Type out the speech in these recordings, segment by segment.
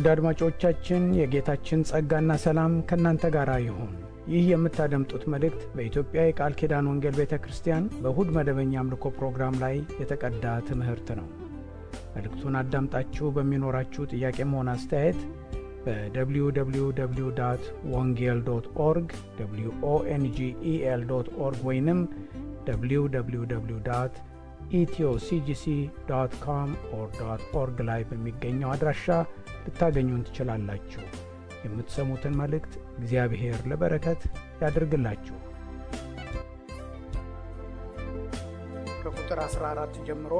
ውድ አድማጮቻችን የጌታችን ጸጋና ሰላም ከእናንተ ጋር ይሁን። ይህ የምታደምጡት መልእክት በኢትዮጵያ የቃል ኪዳን ወንጌል ቤተ ክርስቲያን በእሁድ መደበኛ አምልኮ ፕሮግራም ላይ የተቀዳ ትምህርት ነው። መልእክቱን አዳምጣችሁ በሚኖራችሁ ጥያቄም ሆነ አስተያየት በ www ወንጌል dot org ወንጌል dot org ወይንም www ኢትዮሲጂሲ com org ላይ በሚገኘው አድራሻ ልታገኙን ትችላላችሁ። የምትሰሙትን መልእክት እግዚአብሔር ለበረከት ያድርግላችሁ። ከቁጥር 14 ጀምሮ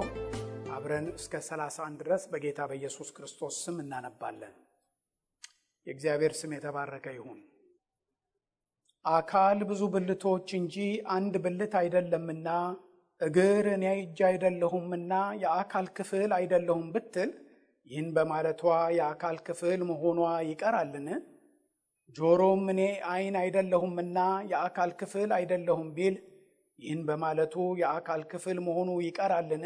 አብረን እስከ 31 ድረስ በጌታ በኢየሱስ ክርስቶስ ስም እናነባለን። የእግዚአብሔር ስም የተባረከ ይሁን። አካል ብዙ ብልቶች እንጂ አንድ ብልት አይደለምና እግር እኔ እጅ አይደለሁምና የአካል ክፍል አይደለሁም ብትል ይህን በማለቷ የአካል ክፍል መሆኗ ይቀራልን? ጆሮም እኔ ዓይን አይደለሁምና የአካል ክፍል አይደለሁም ቢል ይህን በማለቱ የአካል ክፍል መሆኑ ይቀራልን?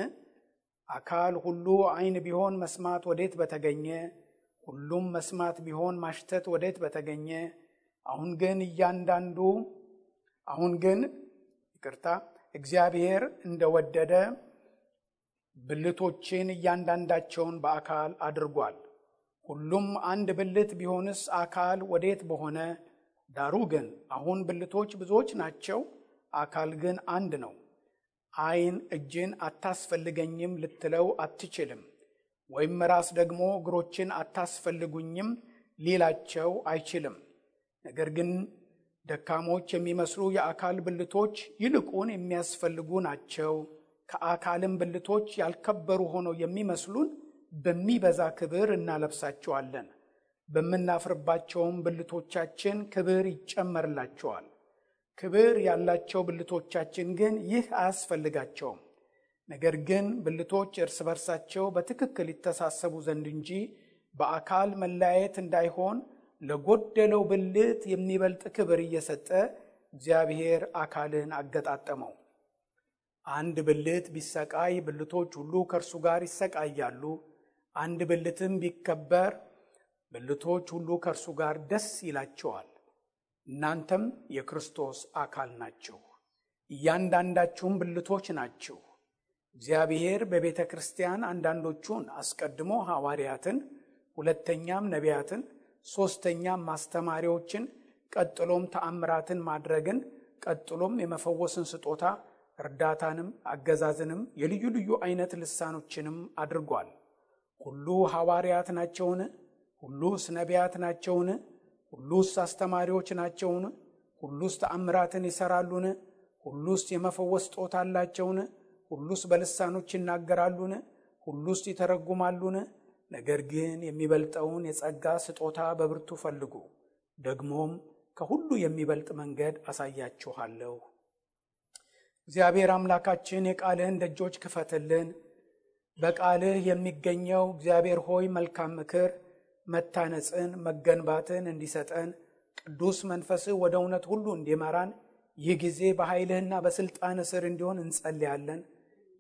አካል ሁሉ ዓይን ቢሆን መስማት ወዴት በተገኘ? ሁሉም መስማት ቢሆን ማሽተት ወዴት በተገኘ? አሁን ግን እያንዳንዱ አሁን ግን ይቅርታ እግዚአብሔር እንደወደደ ብልቶችን እያንዳንዳቸውን በአካል አድርጓል። ሁሉም አንድ ብልት ቢሆንስ አካል ወዴት በሆነ። ዳሩ ግን አሁን ብልቶች ብዙዎች ናቸው፣ አካል ግን አንድ ነው። ዓይን እጅን አታስፈልገኝም ልትለው አትችልም፣ ወይም ራስ ደግሞ እግሮችን አታስፈልጉኝም ሊላቸው አይችልም። ነገር ግን ደካሞች የሚመስሉ የአካል ብልቶች ይልቁን የሚያስፈልጉ ናቸው። ከአካልም ብልቶች ያልከበሩ ሆነው የሚመስሉን በሚበዛ ክብር እናለብሳቸዋለን። በምናፍርባቸውም ብልቶቻችን ክብር ይጨመርላቸዋል። ክብር ያላቸው ብልቶቻችን ግን ይህ አያስፈልጋቸውም። ነገር ግን ብልቶች እርስ በርሳቸው በትክክል ይተሳሰቡ ዘንድ እንጂ በአካል መለያየት እንዳይሆን ለጎደለው ብልት የሚበልጥ ክብር እየሰጠ እግዚአብሔር አካልን አገጣጠመው። አንድ ብልት ቢሰቃይ ብልቶች ሁሉ ከእርሱ ጋር ይሰቃያሉ። አንድ ብልትም ቢከበር ብልቶች ሁሉ ከእርሱ ጋር ደስ ይላቸዋል። እናንተም የክርስቶስ አካል ናችሁ፣ እያንዳንዳችሁም ብልቶች ናችሁ። እግዚአብሔር በቤተ ክርስቲያን አንዳንዶቹን አስቀድሞ ሐዋርያትን፣ ሁለተኛም ነቢያትን ሦስተኛም ማስተማሪዎችን፣ ቀጥሎም ተአምራትን ማድረግን፣ ቀጥሎም የመፈወስን ስጦታ እርዳታንም፣ አገዛዝንም፣ የልዩ ልዩ አይነት ልሳኖችንም አድርጓል። ሁሉ ሐዋርያት ናቸውን? ሁሉስ ነቢያት ናቸውን? ሁሉስ አስተማሪዎች ናቸውን? ሁሉስ ተአምራትን ይሠራሉን? ሁሉስ የመፈወስ ስጦታ አላቸውን? ሁሉስ በልሳኖች ይናገራሉን? ሁሉስ ይተረጉማሉን? ነገር ግን የሚበልጠውን የጸጋ ስጦታ በብርቱ ፈልጉ፣ ደግሞም ከሁሉ የሚበልጥ መንገድ አሳያችኋለሁ። እግዚአብሔር አምላካችን የቃልህን ደጆች ክፈትልን። በቃልህ የሚገኘው እግዚአብሔር ሆይ መልካም ምክር፣ መታነጽን፣ መገንባትን እንዲሰጠን ቅዱስ መንፈስህ ወደ እውነት ሁሉ እንዲመራን ይህ ጊዜ በኃይልህና በሥልጣን ስር እንዲሆን እንጸልያለን።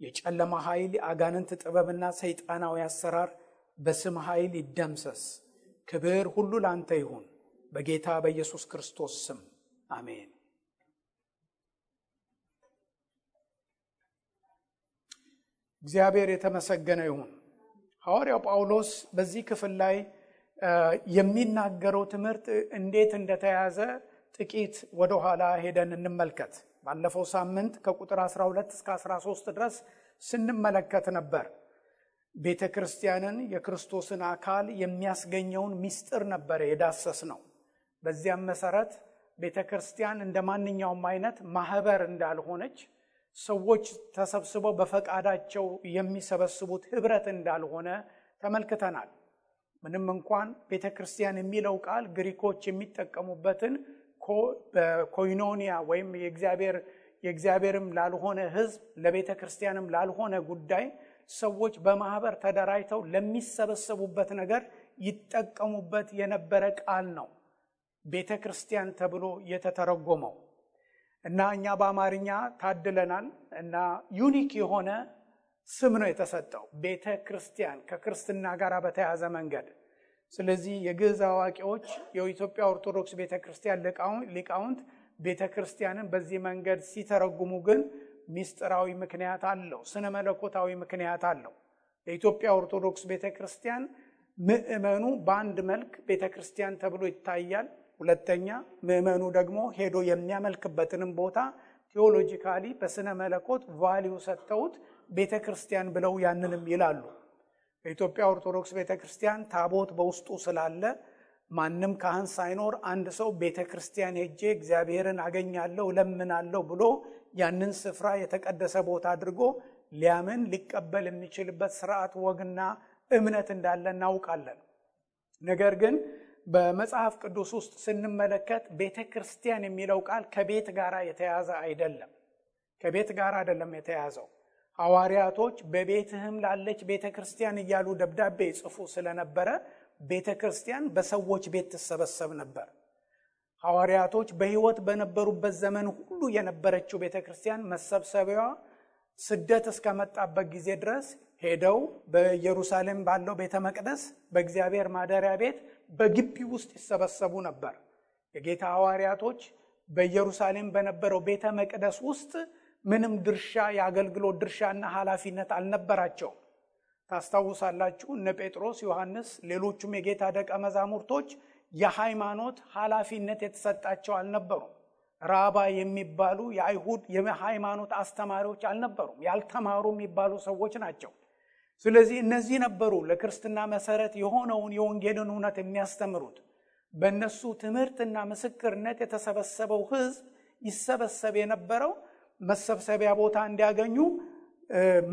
የጨለማ ኃይል፣ የአጋንንት ጥበብና ሰይጣናዊ አሰራር በስም ኃይል ይደምሰስ። ክብር ሁሉ ለአንተ ይሁን፣ በጌታ በኢየሱስ ክርስቶስ ስም አሜን። እግዚአብሔር የተመሰገነ ይሁን። ሐዋርያው ጳውሎስ በዚህ ክፍል ላይ የሚናገረው ትምህርት እንዴት እንደተያዘ ጥቂት ወደኋላ ሄደን እንመልከት። ባለፈው ሳምንት ከቁጥር 12 እስከ 13 ድረስ ስንመለከት ነበር። ቤተ ክርስቲያንን የክርስቶስን አካል የሚያስገኘውን ምስጢር ነበረ የዳሰስ ነው። በዚያም መሰረት ቤተ ክርስቲያን እንደ ማንኛውም አይነት ማህበር እንዳልሆነች፣ ሰዎች ተሰብስበው በፈቃዳቸው የሚሰበስቡት ህብረት እንዳልሆነ ተመልክተናል። ምንም እንኳን ቤተ ክርስቲያን የሚለው ቃል ግሪኮች የሚጠቀሙበትን በኮይኖኒያ ወይም የእግዚአብሔርም ላልሆነ ህዝብ ለቤተ ክርስቲያንም ላልሆነ ጉዳይ ሰዎች በማህበር ተደራጅተው ለሚሰበሰቡበት ነገር ይጠቀሙበት የነበረ ቃል ነው ቤተ ክርስቲያን ተብሎ የተተረጎመው እና እኛ በአማርኛ ታድለናል እና unique የሆነ ስም ነው የተሰጠው ቤተ ክርስቲያን ከክርስትና ጋር በተያያዘ መንገድ ስለዚህ የግዕዝ አዋቂዎች የኢትዮጵያ ኦርቶዶክስ ቤተ ክርስቲያን ሊቃውንት ቤተ ክርስቲያንን በዚህ መንገድ ሲተረጉሙ ግን ሚስጥራዊ ምክንያት አለው፣ ስነ መለኮታዊ ምክንያት አለው። የኢትዮጵያ ኦርቶዶክስ ቤተ ክርስቲያን ምዕመኑ በአንድ መልክ ቤተ ክርስቲያን ተብሎ ይታያል። ሁለተኛ ምዕመኑ ደግሞ ሄዶ የሚያመልክበትንም ቦታ theologically በስነ መለኮት value ሰጥተውት ቤተ ክርስቲያን ብለው ያንንም ይላሉ። በኢትዮጵያ ኦርቶዶክስ ቤተ ክርስቲያን ታቦት በውስጡ ስላለ ማንም ካህን ሳይኖር አንድ ሰው ቤተ ክርስቲያን ሄጄ እግዚአብሔርን አገኛለሁ ለምናለሁ ብሎ ያንን ስፍራ የተቀደሰ ቦታ አድርጎ ሊያምን ሊቀበል የሚችልበት ስርዓት ወግና እምነት እንዳለ እናውቃለን። ነገር ግን በመጽሐፍ ቅዱስ ውስጥ ስንመለከት ቤተ ክርስቲያን የሚለው ቃል ከቤት ጋር የተያዘ አይደለም። ከቤት ጋር አይደለም የተያዘው። ሐዋርያቶች በቤትህም ላለች ቤተ ክርስቲያን እያሉ ደብዳቤ ይጽፉ ስለነበረ ቤተ ክርስቲያን በሰዎች ቤት ትሰበሰብ ነበር። ሐዋርያቶች በሕይወት በነበሩበት ዘመን ሁሉ የነበረችው ቤተ ክርስቲያን መሰብሰቢያዋ ስደት እስከመጣበት ጊዜ ድረስ ሄደው በኢየሩሳሌም ባለው ቤተ መቅደስ በእግዚአብሔር ማደሪያ ቤት በግቢ ውስጥ ይሰበሰቡ ነበር። የጌታ ሐዋርያቶች በኢየሩሳሌም በነበረው ቤተ መቅደስ ውስጥ ምንም ድርሻ የአገልግሎት ድርሻና ኃላፊነት አልነበራቸውም። ታስታውሳላችሁ፣ እነ ጴጥሮስ፣ ዮሐንስ፣ ሌሎቹም የጌታ ደቀ መዛሙርቶች የሃይማኖት ኃላፊነት የተሰጣቸው አልነበሩም። ራባ የሚባሉ የአይሁድ የሃይማኖት አስተማሪዎች አልነበሩም። ያልተማሩ የሚባሉ ሰዎች ናቸው። ስለዚህ እነዚህ ነበሩ ለክርስትና መሰረት የሆነውን የወንጌልን እውነት የሚያስተምሩት። በእነሱ ትምህርትና ምስክርነት የተሰበሰበው ሕዝብ ይሰበሰብ የነበረው መሰብሰቢያ ቦታ እንዲያገኙ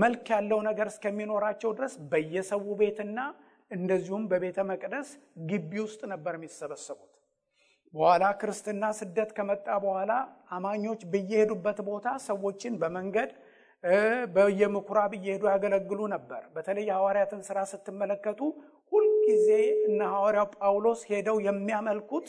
መልክ ያለው ነገር እስከሚኖራቸው ድረስ በየሰው ቤትና እንደዚሁም በቤተ መቅደስ ግቢ ውስጥ ነበር የሚሰበሰቡት። በኋላ ክርስትና ስደት ከመጣ በኋላ አማኞች በየሄዱበት ቦታ ሰዎችን በመንገድ በየምኩራብ እየሄዱ ያገለግሉ ነበር። በተለይ የሐዋርያትን ስራ ስትመለከቱ ሁልጊዜ እነ ሐዋርያው ጳውሎስ ሄደው የሚያመልኩት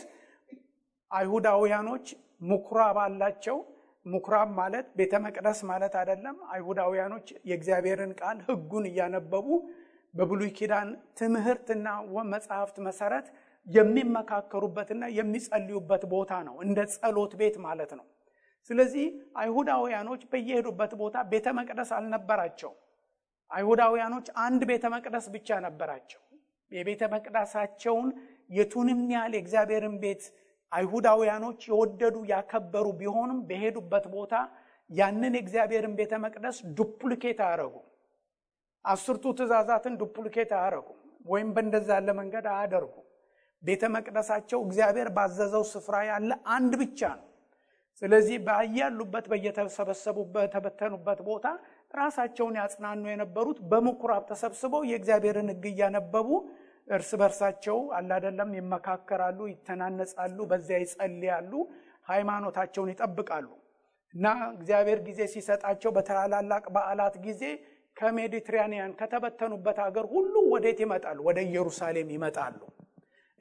አይሁዳውያኖች ምኩራብ አላቸው። ምኩራብ ማለት ቤተ መቅደስ ማለት አይደለም። አይሁዳውያኖች የእግዚአብሔርን ቃል ሕጉን እያነበቡ በብሉይ ኪዳን ትምህርትና መጽሐፍት መሰረት የሚመካከሩበትና የሚጸልዩበት ቦታ ነው። እንደ ጸሎት ቤት ማለት ነው። ስለዚህ አይሁዳውያኖች በየሄዱበት ቦታ ቤተ መቅደስ አልነበራቸው። አይሁዳውያኖች አንድ ቤተ መቅደስ ብቻ ነበራቸው። የቤተ መቅደሳቸውን የቱንም ያህል የእግዚአብሔርን ቤት አይሁዳውያኖች የወደዱ ያከበሩ ቢሆንም በሄዱበት ቦታ ያንን የእግዚአብሔርን ቤተ መቅደስ ዱፕሊኬት አያደረጉም። አስርቱ ትእዛዛትን ዱፕሊኬት አያደረጉም፣ ወይም በእንደዛ ያለ መንገድ አያደርጉም። ቤተ መቅደሳቸው እግዚአብሔር ባዘዘው ስፍራ ያለ አንድ ብቻ ነው። ስለዚህ ባያሉበት በየተሰበሰቡበት ተበተኑበት ቦታ ራሳቸውን ያጽናኑ የነበሩት በምኩራብ ተሰብስበው የእግዚአብሔርን ሕግ እያነበቡ እርስ በርሳቸው አላደለም ይመካከራሉ፣ ይተናነጻሉ፣ በዚያ ይጸልያሉ፣ ሃይማኖታቸውን ይጠብቃሉ እና እግዚአብሔር ጊዜ ሲሰጣቸው በታላላቅ በዓላት ጊዜ ከሜዲትራኒያን ከተበተኑበት ሀገር ሁሉ ወዴት ይመጣሉ? ወደ ኢየሩሳሌም ይመጣሉ።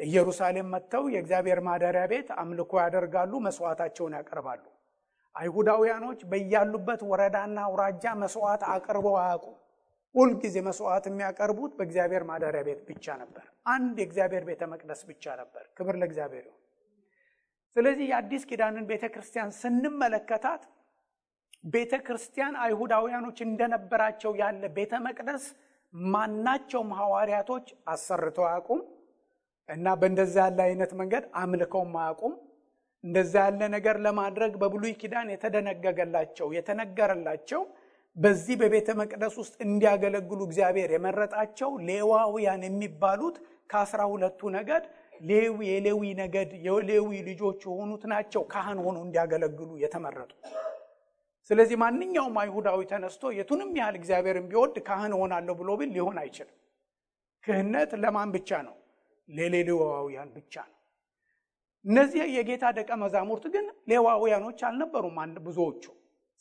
ኢየሩሳሌም መጥተው የእግዚአብሔር ማደሪያ ቤት አምልኮ ያደርጋሉ፣ መስዋዕታቸውን ያቀርባሉ። አይሁዳውያኖች በያሉበት ወረዳና አውራጃ መስዋዕት አቅርበው አያውቁም። ሁልጊዜ መስዋዕት የሚያቀርቡት በእግዚአብሔር ማደሪያ ቤት ብቻ ነበር። አንድ የእግዚአብሔር ቤተ መቅደስ ብቻ ነበር። ክብር ለእግዚአብሔር ይሁን። ስለዚህ የአዲስ ኪዳንን ቤተ ክርስቲያን ስንመለከታት ቤተ ክርስቲያን አይሁዳውያኖች እንደነበራቸው ያለ ቤተ መቅደስ ማናቸውም ሐዋርያቶች አሰርተው አያውቁም እና በእንደዛ ያለ አይነት መንገድ አምልከውም አያውቁም። እንደዛ ያለ ነገር ለማድረግ በብሉይ ኪዳን የተደነገገላቸው የተነገረላቸው በዚህ በቤተ መቅደስ ውስጥ እንዲያገለግሉ እግዚአብሔር የመረጣቸው ሌዋውያን የሚባሉት ከአስራ ሁለቱ ነገድ ሌዊ የሌዊ ነገድ የሌዊ ልጆች የሆኑት ናቸው ካህን ሆኖ እንዲያገለግሉ የተመረጡ። ስለዚህ ማንኛውም አይሁዳዊ ተነስቶ የቱንም ያህል እግዚአብሔርን ቢወድ ካህን እሆናለሁ ብሎ ቢል ሊሆን አይችልም። ክህነት ለማን ብቻ ነው? ለሌዋውያን ብቻ ነው። እነዚህ የጌታ ደቀ መዛሙርት ግን ሌዋውያኖች አልነበሩም ብዙዎቹ።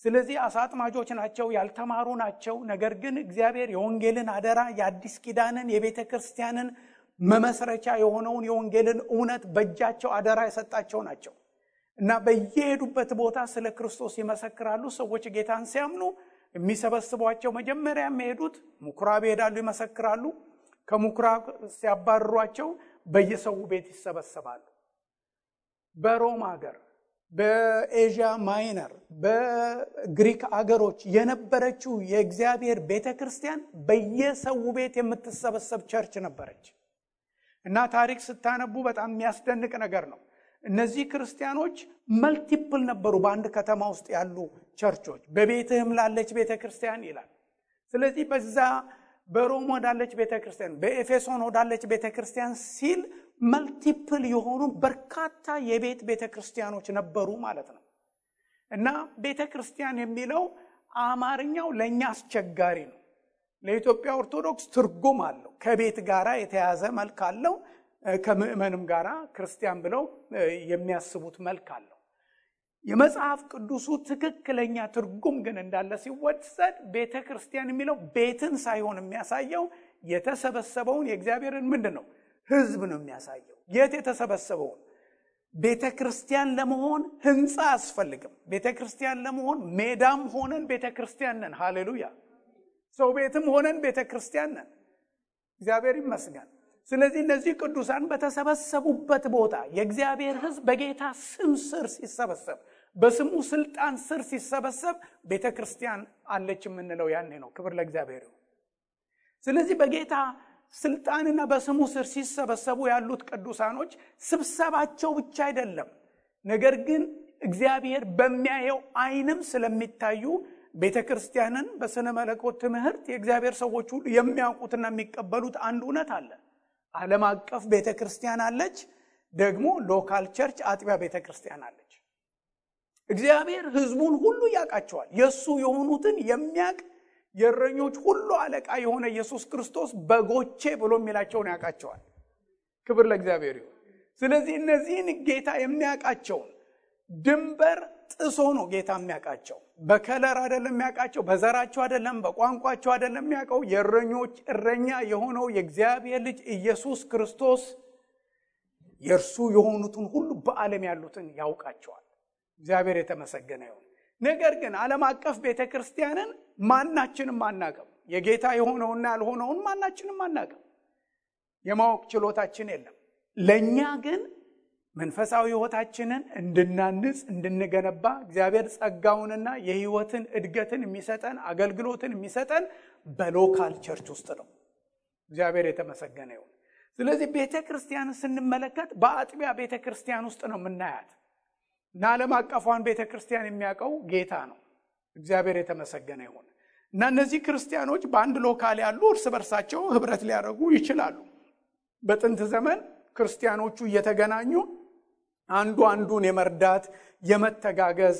ስለዚህ አሳ አጥማጆች ናቸው፣ ያልተማሩ ናቸው። ነገር ግን እግዚአብሔር የወንጌልን አደራ የአዲስ ኪዳንን የቤተ ክርስቲያንን መመስረቻ የሆነውን የወንጌልን እውነት በእጃቸው አደራ የሰጣቸው ናቸው እና በየሄዱበት ቦታ ስለ ክርስቶስ ይመሰክራሉ። ሰዎች ጌታን ሲያምኑ የሚሰበስቧቸው መጀመሪያ የሚሄዱት ምኩራብ ይሄዳሉ፣ ይመሰክራሉ። ከምኩራብ ሲያባርሯቸው በየሰው ቤት ይሰበሰባሉ። በሮም ሀገር፣ በኤዥያ ማይነር፣ በግሪክ አገሮች የነበረችው የእግዚአብሔር ቤተ ክርስቲያን በየሰው ቤት የምትሰበሰብ church ነበረች እና ታሪክ ስታነቡ በጣም የሚያስደንቅ ነገር ነው። እነዚህ ክርስቲያኖች multiple ነበሩ። በአንድ ከተማ ውስጥ ያሉ ቸርቾች በቤትህም ላለች ቤተ ክርስቲያን ይላል። ስለዚህ በዛ በሮም ወዳለች ቤተ ክርስቲያን፣ በኤፌሶን ወዳለች ቤተ ሲል multiple የሆኑ በርካታ የቤት ቤተ ክርስቲያኖች ነበሩ ማለት ነው። እና ቤተ የሚለው አማርኛው ለእኛ አስቸጋሪ ነው። ለኢትዮጵያ ኦርቶዶክስ ትርጉም አለው። ከቤት ጋራ የተያዘ መልክ አለው። ከምዕመንም ጋራ ክርስቲያን ብለው የሚያስቡት መልክ አለው። የመጽሐፍ ቅዱሱ ትክክለኛ ትርጉም ግን እንዳለ ሲወሰድ ቤተ ክርስቲያን የሚለው ቤትን ሳይሆን የሚያሳየው የተሰበሰበውን የእግዚአብሔርን ምንድን ነው ሕዝብ ነው የሚያሳየው። የት የተሰበሰበውን ቤተ ክርስቲያን ለመሆን ህንፃ አያስፈልግም። ቤተ ክርስቲያን ለመሆን ሜዳም ሆነን ቤተ ክርስቲያን ነን። ሃሌሉያ! ሰው ቤትም ሆነን ቤተ ክርስቲያን ነን። እግዚአብሔር ይመስገን። ስለዚህ እነዚህ ቅዱሳን በተሰበሰቡበት ቦታ የእግዚአብሔር ሕዝብ በጌታ ስም ስር ሲሰበሰብ በስሙ ስልጣን ስር ሲሰበሰብ ቤተ ክርስቲያን አለች የምንለው ያኔ ነው። ክብር ለእግዚአብሔር ስለዚህ በጌታ ስልጣንና በስሙ ስር ሲሰበሰቡ ያሉት ቅዱሳኖች ስብሰባቸው ብቻ አይደለም፣ ነገር ግን እግዚአብሔር በሚያየው ዓይንም ስለሚታዩ ቤተ ክርስቲያንን በስነ መለኮት ትምህርት የእግዚአብሔር ሰዎች ሁሉ የሚያውቁትና የሚቀበሉት አንድ እውነት አለ። ዓለም አቀፍ ቤተ ክርስቲያን አለች፣ ደግሞ local church አጥቢያ ቤተ ክርስቲያን አለች። እግዚአብሔር ሕዝቡን ሁሉ ያውቃቸዋል። የእሱ የሆኑትን የሚያውቅ የእረኞች ሁሉ አለቃ የሆነ ኢየሱስ ክርስቶስ በጎቼ ብሎ የሚላቸውን ያውቃቸዋል። ክብር ለእግዚአብሔር ይሁን። ስለዚህ እነዚህን ጌታ የሚያውቃቸውን ድንበር ጥሶ ነው ጌታ የሚያውቃቸው። በከለር አይደለም የሚያውቃቸው፣ በዘራቸው አይደለም፣ በቋንቋቸው አይደለም የሚያውቀው። የእረኞች እረኛ የሆነው የእግዚአብሔር ልጅ ኢየሱስ ክርስቶስ የእርሱ የሆኑትን ሁሉ በዓለም ያሉትን ያውቃቸዋል። እግዚአብሔር የተመሰገነ ይሁን። ነገር ግን ዓለም አቀፍ ቤተ ክርስቲያንን ማናችንም አናቅም። የጌታ የሆነውና ያልሆነውን ማናችንም አናቅም። የማወቅ ችሎታችን የለም። ለእኛ ግን መንፈሳዊ ሕይወታችንን እንድናንጽ እንድንገነባ እግዚአብሔር ጸጋውንና የሕይወትን እድገትን የሚሰጠን አገልግሎትን የሚሰጠን በ local church ውስጥ ነው። እግዚአብሔር የተመሰገነ ይሁን። ስለዚህ ቤተ ክርስቲያንን ስንመለከት በአጥቢያ ቤተ ክርስቲያን ውስጥ ነው የምናያት እና ዓለም አቀፏን ቤተ ክርስቲያን የሚያውቀው ጌታ ነው። እግዚአብሔር የተመሰገነ ይሁን እና እነዚህ ክርስቲያኖች በአንድ local ያሉ እርስ በርሳቸው ህብረት ሊያደርጉ ይችላሉ። በጥንት ዘመን ክርስቲያኖቹ እየተገናኙ አንዱ አንዱን የመርዳት የመተጋገዝ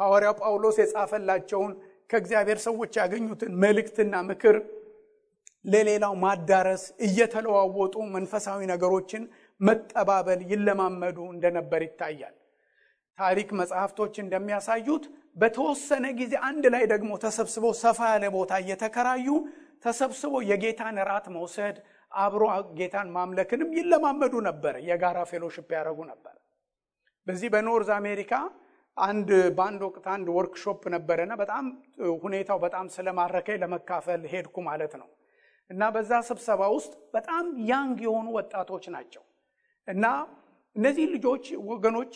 ሐዋርያው ጳውሎስ የጻፈላቸውን ከእግዚአብሔር ሰዎች ያገኙትን መልእክትና ምክር ለሌላው ማዳረስ እየተለዋወጡ መንፈሳዊ ነገሮችን መቀባበል ይለማመዱ እንደነበር ይታያል። ታሪክ መጽሐፍቶች እንደሚያሳዩት በተወሰነ ጊዜ አንድ ላይ ደግሞ ተሰብስበው ሰፋ ያለ ቦታ እየተከራዩ ተሰብስበው የጌታን እራት መውሰድ አብሮ ጌታን ማምለክንም ይለማመዱ ነበር። የጋራ fellowship ያደረጉ ነበር። በዚህ በ North America አንድ በአንድ ወቅት አንድ ወርክሾፕ ነበረና በጣም ሁኔታው በጣም ስለማረከኝ ለመካፈል ሄድኩ ማለት ነው። እና በዛ ስብሰባ ውስጥ በጣም young የሆኑ ወጣቶች ናቸው እና እነዚህ ልጆች ወገኖች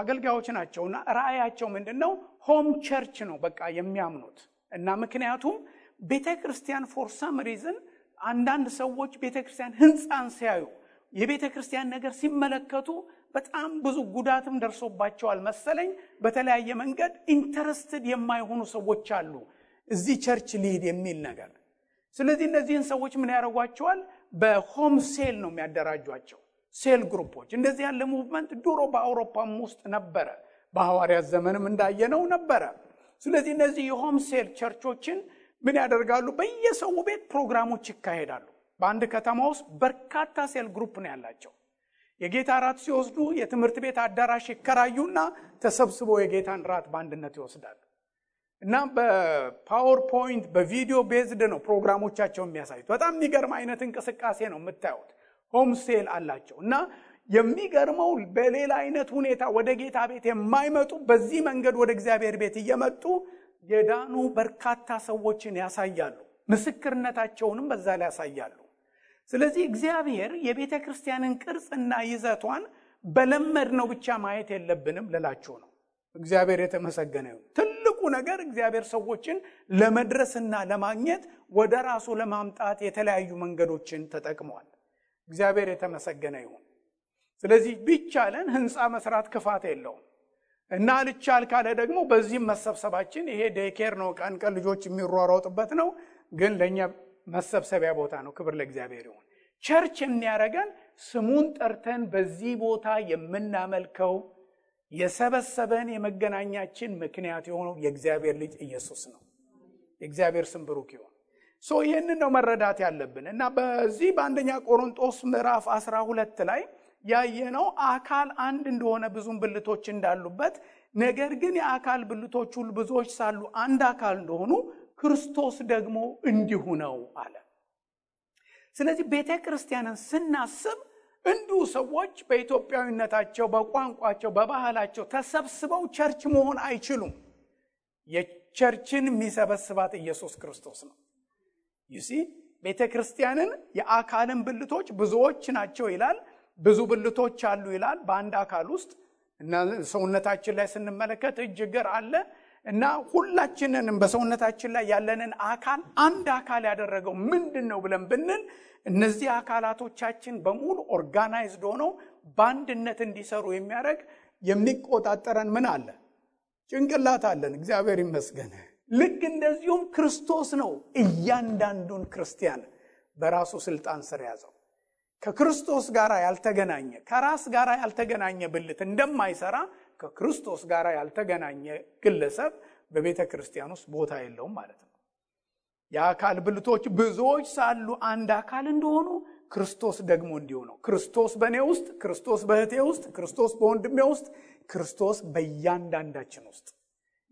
አገልጋዮች ናቸው እና ራእያቸው ምንድን ነው? home church ነው በቃ የሚያምኑት እና ምክንያቱም ቤተ ክርስቲያን for some reason አንዳንድ ሰዎች ቤተ ክርስቲያን ህንፃን ሲያዩ የቤተ ክርስቲያን ነገር ሲመለከቱ በጣም ብዙ ጉዳትም ደርሶባቸዋል መሰለኝ። በተለያየ መንገድ interested የማይሆኑ ሰዎች አሉ እዚህ church ሊሄድ የሚል ነገር። ስለዚህ እነዚህን ሰዎች ምን ያደርጓቸዋል? በ home cell ነው የሚያደራጇቸው cell group ኦች። እንደዚህ ያለ movement ድሮ በአውሮፓም ውስጥ ነበረ፣ በሐዋርያት ዘመንም እንዳየነው ነበረ። ስለዚህ እነዚህ የ home cell church ኦችን ምን ያደርጋሉ? በየሰው ቤት ፕሮግራሞች ይካሄዳሉ። በአንድ ከተማ ውስጥ በርካታ cell group ነው ያላቸው። የጌታ ራት ሲወስዱ የትምህርት ቤት አዳራሽ ይከራዩና ተሰብስበው የጌታን ራት በአንድነት ይወስዳሉ። እና በ PowerPoint በ video based ነው ፕሮግራሞቻቸው የሚያሳዩት። በጣም የሚገርም አይነት እንቅስቃሴ ነው የምታዩት። home cell አላቸው እና የሚገርመው በሌላ አይነት ሁኔታ ወደ ጌታ ቤት የማይመጡ በዚህ መንገድ ወደ እግዚአብሔር ቤት እየመጡ የዳኑ በርካታ ሰዎችን ያሳያሉ። ምስክርነታቸውንም በዛ ላይ ያሳያሉ። ስለዚህ እግዚአብሔር የቤተ ክርስቲያንን ቅርጽና ይዘቷን በለመድ ነው ብቻ ማየት የለብንም ልላችሁ ነው። እግዚአብሔር የተመሰገነ ትልቁ ነገር እግዚአብሔር ሰዎችን ለመድረስና ለማግኘት ወደ ራሱ ለማምጣት የተለያዩ መንገዶችን ተጠቅሟል። እግዚአብሔር የተመሰገነ ይሁን። ስለዚህ ቢቻለን ህንፃ መስራት ክፋት የለውም እና ልቻል ካለ ደግሞ በዚህም መሰብሰባችን ይሄ ዴኬር ነው፣ ቀን ቀን ልጆች የሚሯሯጡበት ነው፣ ግን ለእኛ መሰብሰቢያ ቦታ ነው። ክብር ለእግዚአብሔር ይሁን። church የሚያደርገን ስሙን ጠርተን በዚህ ቦታ የምናመልከው የሰበሰበን የመገናኛችን ምክንያት የሆነው የእግዚአብሔር ልጅ ኢየሱስ ነው። የእግዚአብሔር ስም ብሩክ ይሁን። so ይህንን ነው መረዳት ያለብን እና በዚህ በአንደኛ ቆሮንጦስ ምዕራፍ 12 ላይ ያየነው አካል አንድ እንደሆነ ብዙም ብልቶች እንዳሉበት፣ ነገር ግን የአካል ብልቶች ሁሉ ብዙዎች ሳሉ አንድ አካል እንደሆኑ ክርስቶስ ደግሞ እንዲሁ ነው አለ። ስለዚህ ቤተ ክርስቲያንን ስናስብ እንዲሁ ሰዎች በኢትዮጵያዊነታቸው፣ በቋንቋቸው፣ በባህላቸው ተሰብስበው church መሆን አይችሉም። የ church ን የሚሰበስባት ኢየሱስ ክርስቶስ ነው። ይሲ ቤተ ክርስቲያንን የአካልን ብልቶች ብዙዎች ናቸው ይላል። ብዙ ብልቶች አሉ ይላል በአንድ አካል ውስጥ ሰውነታችን ላይ ስንመለከት እጅ፣ እግር አለ እና ሁላችንንም በሰውነታችን ላይ ያለንን አካል አንድ አካል ያደረገው ምንድን ነው ብለን ብንል እነዚህ አካላቶቻችን በሙሉ organized ሆነው በአንድነት እንዲሰሩ የሚያደርግ የሚቆጣጠረን ምን አለ? ጭንቅላት አለን። እግዚአብሔር ይመስገን። ልክ እንደዚሁም ክርስቶስ ነው እያንዳንዱን ክርስቲያን በራሱ ስልጣን ስር ያዘው። ከክርስቶስ ጋር ያልተገናኘ ከራስ ጋር ያልተገናኘ ብልት እንደማይሰራ ከክርስቶስ ጋር ያልተገናኘ ግለሰብ በቤተ ክርስቲያን ውስጥ ቦታ የለውም ማለት ነው። የአካል ብልቶች ብዙዎች ሳሉ አንድ አካል እንደሆኑ ክርስቶስ ደግሞ እንዲሁ ነው። ክርስቶስ በእኔ ውስጥ፣ ክርስቶስ በእህቴ ውስጥ፣ ክርስቶስ በወንድሜ ውስጥ፣ ክርስቶስ በእያንዳንዳችን ውስጥ።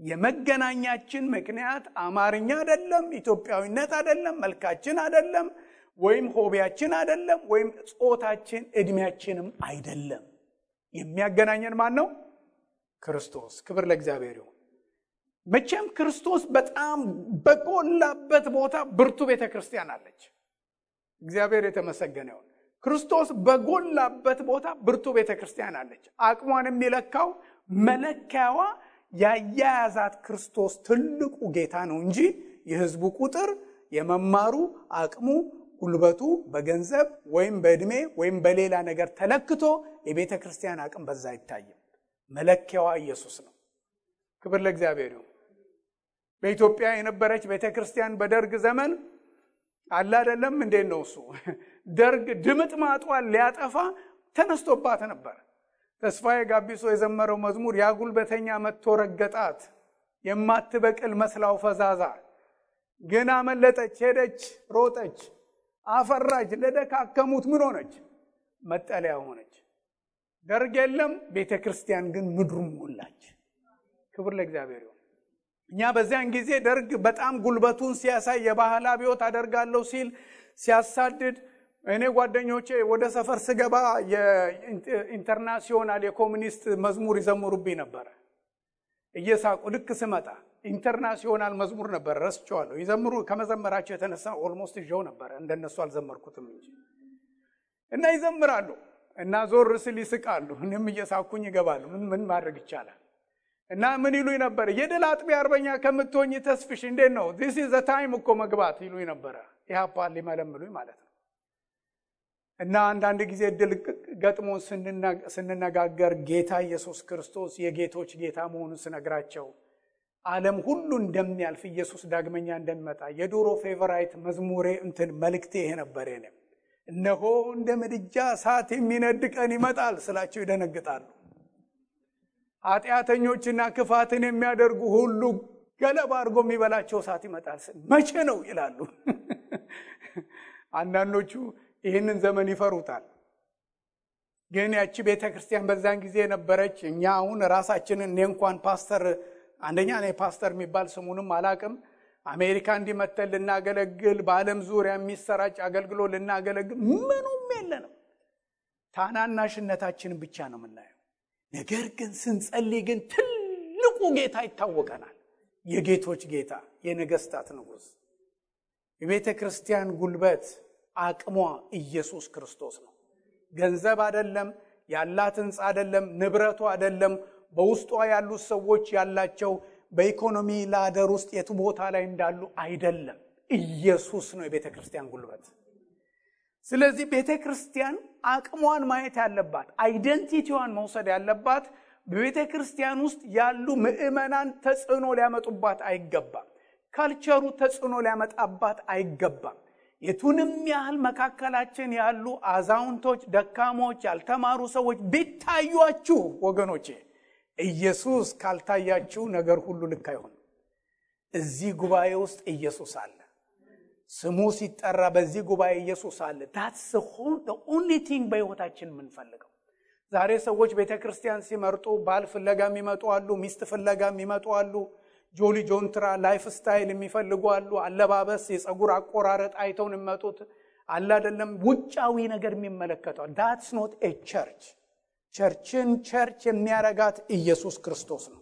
የመገናኛችን ምክንያት አማርኛ አይደለም፣ ኢትዮጵያዊነት አይደለም፣ መልካችን አይደለም፣ ወይም ሆቢያችን አይደለም፣ ወይም ጾታችን፣ እድሜያችንም አይደለም። የሚያገናኘን ማን ነው? ክርስቶስ። ክብር ለእግዚአብሔር ይሁን። መቼም ክርስቶስ በጣም በጎላበት ቦታ ብርቱ ቤተ ክርስቲያን አለች። እግዚአብሔር የተመሰገነ ይሁን። ክርስቶስ በጎላበት ቦታ ብርቱ ቤተ ክርስቲያን አለች። አቅሟን የሚለካው መለኪያዋ ያያያዛት ክርስቶስ ትልቁ ጌታ ነው እንጂ የሕዝቡ ቁጥር፣ የመማሩ አቅሙ፣ ጉልበቱ በገንዘብ ወይም በዕድሜ ወይም በሌላ ነገር ተለክቶ የቤተ ክርስቲያን አቅም በዛ አይታይም። መለኪያዋ ኢየሱስ ነው። ክብር ለእግዚአብሔር ይሁን። በኢትዮጵያ የነበረች ቤተ ክርስቲያን በደርግ ዘመን አለ አይደለም፣ እንዴት ነው እሱ ደርግ ድምጥ ማጧን ሊያጠፋ ተነስቶባት ነበር። ተስፋዬ ጋቢሶ የዘመረው መዝሙር ያ ጉልበተኛ መጥቶ ረገጣት፣ የማትበቅል መስላው ፈዛዛ፣ ግን አመለጠች፣ ሄደች፣ ሮጠች፣ አፈራች፣ ለደካከሙት ምን ሆነች? መጠለያ ሆነች። ደርግ የለም፣ ቤተ ክርስቲያን ግን ምድሩም ሞላች። ክብር ለእግዚአብሔር ይሁን። እኛ በዚያን ጊዜ ደርግ በጣም ጉልበቱን ሲያሳይ የባህል አብዮት አደርጋለሁ ሲል ሲያሳድድ እኔ ጓደኞቼ ወደ ሰፈር ስገባ የኢንተርናሲዮናል የኮሚኒስት መዝሙር ይዘምሩብኝ ነበረ። እየሳቁ ልክ ስመጣ ኢንተርናሲዮናል መዝሙር ነበረ ረስቸዋለሁ። ይዘምሩ ከመዘመራቸው የተነሳ almost ይዤው ነበረ። እንደነሱ አልዘመርኩትም እንጂ እና ይዘምራሉ እና ዞር ስል ይስቃሉ። እኔም እየሳኩኝ ይገባሉ። ምን ማድረግ ይቻላል? እና ምን ይሉኝ ነበር? የድል አጥቢያ አርበኛ ከምትሆኝ ተስፍሽ እንዴት ነው? this is time እኮ መግባት ይሉኝ ነበረ። ኢህአፓ ሊመለምሉኝ ማለት ነው እና አንዳንድ ጊዜ እድል ገጥሞ ስንነጋገር ጌታ ኢየሱስ ክርስቶስ የጌቶች ጌታ መሆኑን ስነግራቸው ዓለም ሁሉ እንደሚያልፍ ኢየሱስ ዳግመኛ እንደሚመጣ የድሮ favorite መዝሙሬ እንትን መልእክቴ ይሄ ነበር። እኔም እነሆ እንደ ምድጃ እሳት የሚነድ ቀን ይመጣል ስላቸው ይደነግጣሉ። ኃጢአተኞችና ክፋትን የሚያደርጉ ሁሉ ገለባ አድርጎ የሚበላቸው እሳት ይመጣል። መቼ ነው ይላሉ። አንዳንዶቹ ይህንን ዘመን ይፈሩታል። ግን ያቺ ቤተ ክርስቲያን በዛን ጊዜ የነበረች እኛ አሁን ራሳችንን እኔ እንኳን ፓስተር አንደኛ እኔ ፓስተር የሚባል ስሙንም አላቅም። አሜሪካ እንዲመተን ልናገለግል በዓለም ዙሪያ የሚሰራጭ አገልግሎት ልናገለግል ምኑም የለንም። ታናናሽነታችንን ብቻ ነው የምናየው። ነገር ግን ስንጸልይ ግን ትልቁ ጌታ ይታወቀናል። የጌቶች ጌታ፣ የነገስታት ንጉሥ፣ የቤተ ክርስቲያን ጉልበት አቅሟ ኢየሱስ ክርስቶስ ነው። ገንዘብ አይደለም፣ ያላት ህንፃ አይደለም፣ ንብረቱ አይደለም፣ በውስጧ ያሉት ሰዎች ያላቸው በኢኮኖሚ ላደር ውስጥ የት ቦታ ላይ እንዳሉ አይደለም። ኢየሱስ ነው የቤተ ክርስቲያን ጉልበት። ስለዚህ ቤተ ክርስቲያን አቅሟን ማየት ያለባት አይደንቲቲዋን መውሰድ ያለባት በቤተ ክርስቲያን ውስጥ ያሉ ምዕመናን ተጽዕኖ ሊያመጡባት አይገባም። culture ኡ ተጽዕኖ ሊያመጣባት አይገባም። የቱንም ያህል መካከላችን ያሉ አዛውንቶች፣ ደካሞች፣ ያልተማሩ ሰዎች ቢታዩአችሁ ወገኖቼ ኢየሱስ ካልታያችሁ ነገር ሁሉ ልክ አይሆንም። እዚህ ጉባኤ ውስጥ ኢየሱስ አለ። ስሙ ሲጠራ በዚህ ጉባኤ ኢየሱስ አለ። that's only thing በሕይወታችን የምንፈልገው። ዛሬ ሰዎች ቤተ ክርስቲያን ሲመርጡ ባል ፍለጋ የሚመጡ አሉ፣ ሚስት ፍለጋ የሚመጡ አሉ፣ jolly ጆንትራ lifestyle የሚፈልጉ አሉ፣ አለባበስ፣ የፀጉር አቆራረጥ አይተውን የሚመጡት አለ አይደለም፣ ውጫዊ ነገር የሚመለከተው that's not a church church ን church የሚያረጋት ኢየሱስ ክርስቶስ ነው።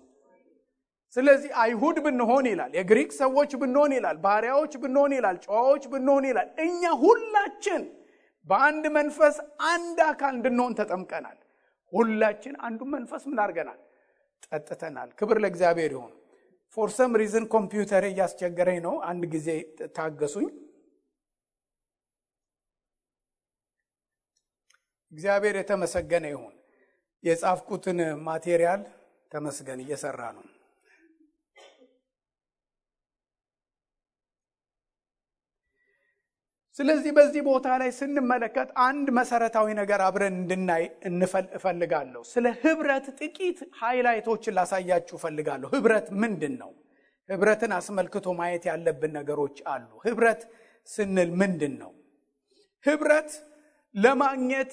ስለዚህ አይሁድ ብንሆን ይላል፣ የግሪክ ሰዎች ብንሆን ይላል፣ ባሪያዎች ብንሆን ይላል፣ ጨዋዎች ብንሆን ይላል፣ እኛ ሁላችን በአንድ መንፈስ አንድ አካል እንድንሆን ተጠምቀናል። ሁላችን አንዱ መንፈስ ምን አድርገናል? ጠጥተናል። ክብር ለእግዚአብሔር ይሁን። for some reason ኮምፒውተር እያስቸገረኝ ነው። አንድ ጊዜ ታገሱኝ። እግዚአብሔር የተመሰገነ ይሁን። የጻፍኩትን material ተመስገን እየሰራ ነው። ስለዚህ በዚህ ቦታ ላይ ስንመለከት አንድ መሰረታዊ ነገር አብረን እንድናይ እፈልጋለሁ። ስለ ህብረት ጥቂት ሃይላይቶችን ላሳያችሁ እፈልጋለሁ። ህብረት ምንድን ነው? ህብረትን አስመልክቶ ማየት ያለብን ነገሮች አሉ። ህብረት ስንል ምንድን ነው? ህብረት ለማግኘት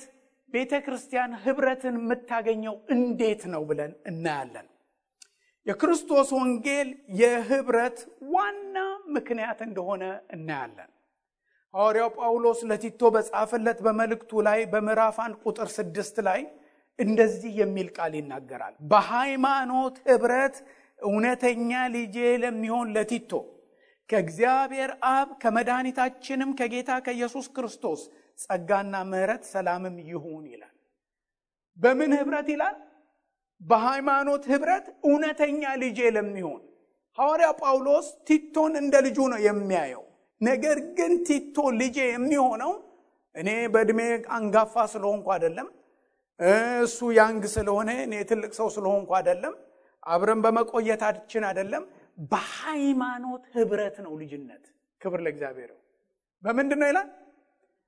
ቤተ ክርስቲያን ህብረትን የምታገኘው እንዴት ነው ብለን እናያለን። የክርስቶስ ወንጌል የህብረት ዋና ምክንያት እንደሆነ እናያለን። ሐዋርያው ጳውሎስ ለቲቶ በጻፈለት በመልእክቱ ላይ በምዕራፍ አንድ ቁጥር ስድስት ላይ እንደዚህ የሚል ቃል ይናገራል። በሃይማኖት ህብረት እውነተኛ ልጄ ለሚሆን ለቲቶ ከእግዚአብሔር አብ ከመድኃኒታችንም ከጌታ ከኢየሱስ ክርስቶስ ጸጋና ምሕረት ሰላምም ይሁን ይላል። በምን ህብረት ይላል? በሃይማኖት ህብረት እውነተኛ ልጄ ለሚሆን ሐዋርያ ጳውሎስ ቲቶን እንደ ልጁ ነው የሚያየው። ነገር ግን ቲቶ ልጄ የሚሆነው እኔ በዕድሜ አንጋፋ ስለሆንኩ አይደለም፣ እሱ ያንግ ስለሆነ እኔ ትልቅ ሰው ስለሆንኩ አይደለም፣ አብረን በመቆየታችን አይደለም። በሃይማኖት ህብረት ነው ልጅነት። ክብር ለእግዚአብሔር። በምንድን ነው ይላል?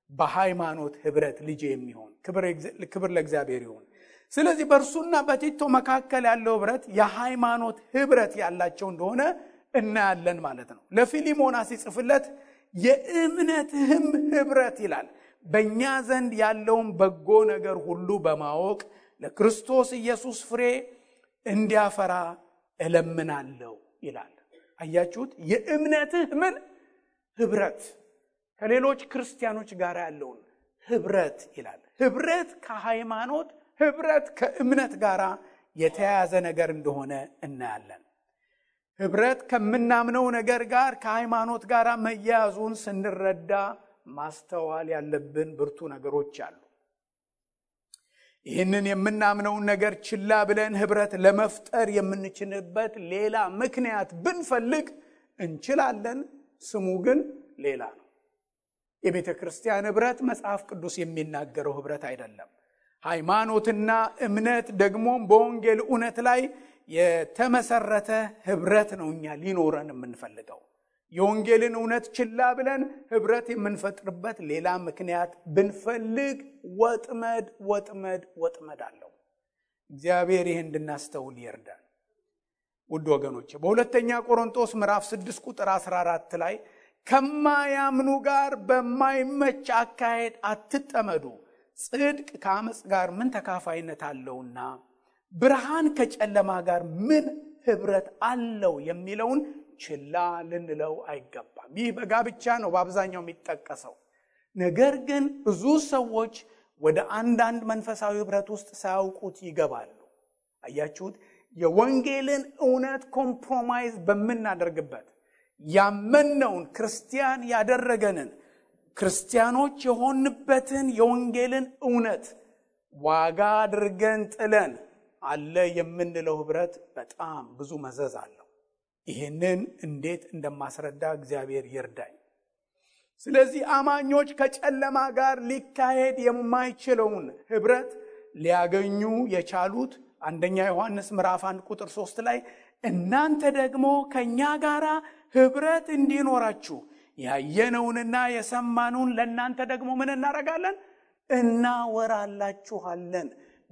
በሃይማኖት ህብረት ልጄ የሚሆን ክብር ለእግዚአብሔር ይሁን። ስለዚህ በእርሱና በቲቶ መካከል ያለው ህብረት የሃይማኖት ህብረት ያላቸው እንደሆነ እናያለን ማለት ነው። ለፊሊሞና ሲጽፍለት የእምነትህም ህብረት ይላል በእኛ ዘንድ ያለውን በጎ ነገር ሁሉ በማወቅ ለክርስቶስ ኢየሱስ ፍሬ እንዲያፈራ እለምናለሁ ይላል። አያችሁት? የእምነትህ ምን ህብረት ከሌሎች ክርስቲያኖች ጋር ያለውን ህብረት ይላል። ህብረት ከሃይማኖት ህብረት ከእምነት ጋር የተያያዘ ነገር እንደሆነ እናያለን። ህብረት ከምናምነው ነገር ጋር ከሃይማኖት ጋር መያያዙን ስንረዳ ማስተዋል ያለብን ብርቱ ነገሮች አሉ። ይህንን የምናምነውን ነገር ችላ ብለን ህብረት ለመፍጠር የምንችልበት ሌላ ምክንያት ብንፈልግ እንችላለን። ስሙ ግን ሌላ ነው። የቤተ ክርስቲያን ህብረት መጽሐፍ ቅዱስ የሚናገረው ህብረት አይደለም። ሃይማኖትና እምነት ደግሞም በወንጌል እውነት ላይ የተመሰረተ ህብረት ነው እኛ ሊኖረን የምንፈልገው። የወንጌልን እውነት ችላ ብለን ህብረት የምንፈጥርበት ሌላ ምክንያት ብንፈልግ ወጥመድ ወጥመድ ወጥመድ አለው። እግዚአብሔር ይህ እንድናስተውል ይርዳል። ውድ ወገኖች በሁለተኛ ቆሮንቶስ ምዕራፍ 6 ቁጥር 14 ላይ ከማያምኑ ጋር በማይመች አካሄድ አትጠመዱ፣ ጽድቅ ከአመፅ ጋር ምን ተካፋይነት አለውና ብርሃን ከጨለማ ጋር ምን ህብረት አለው የሚለውን ችላ ልንለው አይገባም። ይህ በጋብቻ ነው በአብዛኛው የሚጠቀሰው። ነገር ግን ብዙ ሰዎች ወደ አንዳንድ መንፈሳዊ ህብረት ውስጥ ሳያውቁት ይገባሉ። አያችሁት? የወንጌልን እውነት compromise በምናደርግበት ያመነውን ክርስቲያን ያደረገንን ክርስቲያኖች የሆንበትን የወንጌልን እውነት ዋጋ አድርገን ጥለን አለ የምንለው ህብረት በጣም ብዙ መዘዝ አለው። ይህንን እንዴት እንደማስረዳ እግዚአብሔር ይርዳኝ። ስለዚህ አማኞች ከጨለማ ጋር ሊካሄድ የማይችለውን ህብረት ሊያገኙ የቻሉት አንደኛ ዮሐንስ ምዕራፍ አንድ ቁጥር ሶስት ላይ እናንተ ደግሞ ከእኛ ጋር ህብረት እንዲኖራችሁ ያየነውንና የሰማነውን ለእናንተ ደግሞ ምን እናደርጋለን? እናወራላችኋለን።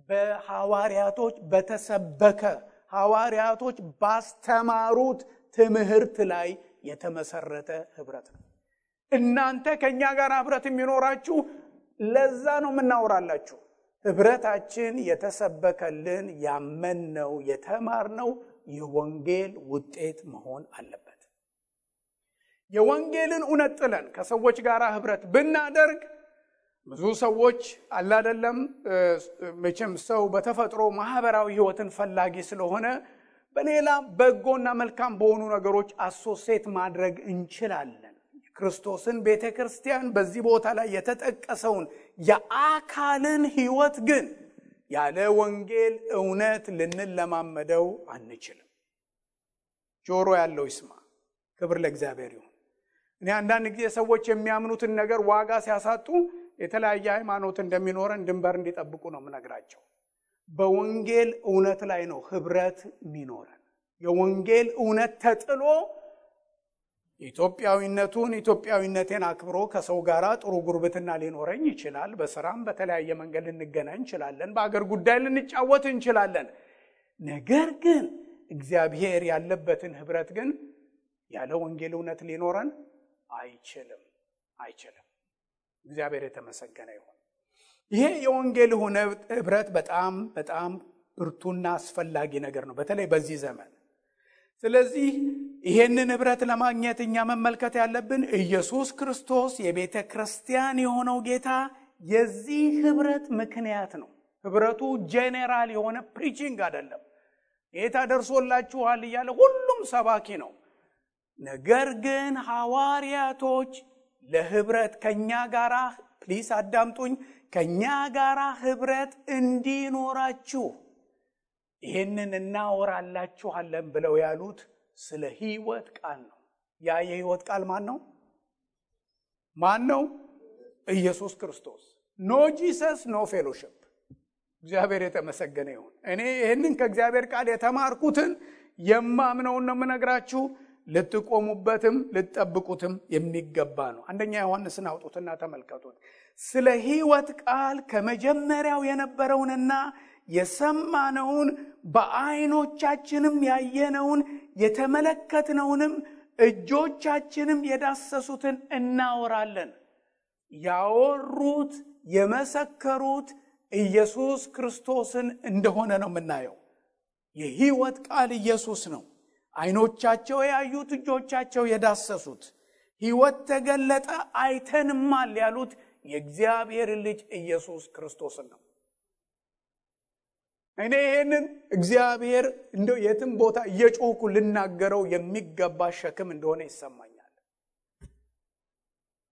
በሐዋርያቶች በተሰበከ ሐዋርያቶች ባስተማሩት ትምህርት ላይ የተመሰረተ ህብረት ነው። እናንተ ከእኛ ጋር ህብረት የሚኖራችሁ ለዛ ነው የምናወራላችሁ። ህብረታችን የተሰበከልን ያመንነው የተማርነው የወንጌል ውጤት መሆን አለበት። የወንጌልን እውነት ጥለን ከሰዎች ጋር ህብረት ብናደርግ ብዙ ሰዎች አላደለም። መቼም ሰው በተፈጥሮ ማህበራዊ ህይወትን ፈላጊ ስለሆነ በሌላ በጎና መልካም በሆኑ ነገሮች አሶሴት ማድረግ እንችላለን። ክርስቶስን ቤተ ክርስቲያን በዚህ ቦታ ላይ የተጠቀሰውን የአካልን ህይወት ግን ያለ ወንጌል እውነት ልንለማመደው አንችልም። ጆሮ ያለው ይስማ። ክብር ለእግዚአብሔር ይሁን። እኔ አንዳንድ ጊዜ ሰዎች የሚያምኑትን ነገር ዋጋ ሲያሳጡ የተለያየ ሃይማኖት እንደሚኖረን ድንበር እንዲጠብቁ ነው የምነግራቸው። በወንጌል እውነት ላይ ነው ህብረት የሚኖረን። የወንጌል እውነት ተጥሎ ኢትዮጵያዊነቱን ኢትዮጵያዊነቴን አክብሮ ከሰው ጋር ጥሩ ጉርብትና ሊኖረኝ ይችላል። በስራም በተለያየ መንገድ ልንገናኝ እንችላለን። በአገር ጉዳይ ልንጫወት እንችላለን። ነገር ግን እግዚአብሔር ያለበትን ህብረት ግን ያለ ወንጌል እውነት ሊኖረን አይችልም አይችልም። እግዚአብሔር የተመሰገነ ይሁን። ይሄ የወንጌል ህብረት በጣም በጣም ብርቱና አስፈላጊ ነገር ነው፣ በተለይ በዚህ ዘመን። ስለዚህ ይሄንን ህብረት ለማግኘት እኛ መመልከት ያለብን ኢየሱስ ክርስቶስ የቤተ ክርስቲያን የሆነው ጌታ የዚህ ህብረት ምክንያት ነው። ህብረቱ ጄኔራል የሆነ preaching አይደለም። ጌታ ደርሶላችኋል እያለ ሁሉም ሰባኪ ነው። ነገር ግን ሐዋርያቶች ለህብረት ከእኛ ጋራ please አዳምጡኝ፣ ከእኛ ጋራ ህብረት እንዲኖራችሁ ይህንን እናወራላችኋለን ብለው ያሉት ስለ ህይወት ቃል ነው። ያ የህይወት ቃል ማን ነው? ማን ነው? ኢየሱስ ክርስቶስ። no Jesus no fellowship። እግዚአብሔር የተመሰገነ ይሁን። እኔ ይህንን ከእግዚአብሔር ቃል የተማርኩትን የማምነውን ነው የምነግራችሁ። ልትቆሙበትም ልትጠብቁትም የሚገባ ነው። አንደኛ ዮሐንስን አውጡትና ተመልከቱት። ስለ ህይወት ቃል ከመጀመሪያው የነበረውንና የሰማነውን በዓይኖቻችንም ያየነውን የተመለከትነውንም እጆቻችንም የዳሰሱትን እናወራለን። ያወሩት የመሰከሩት ኢየሱስ ክርስቶስን እንደሆነ ነው የምናየው። የህይወት ቃል ኢየሱስ ነው። ዓይኖቻቸው ያዩት እጆቻቸው የዳሰሱት ህይወት ተገለጠ አይተንማል ያሉት የእግዚአብሔር ልጅ ኢየሱስ ክርስቶስን ነው። እኔ ይህንን እግዚአብሔር እንደው የትም ቦታ እየጮኩ ልናገረው የሚገባ ሸክም እንደሆነ ይሰማኛል።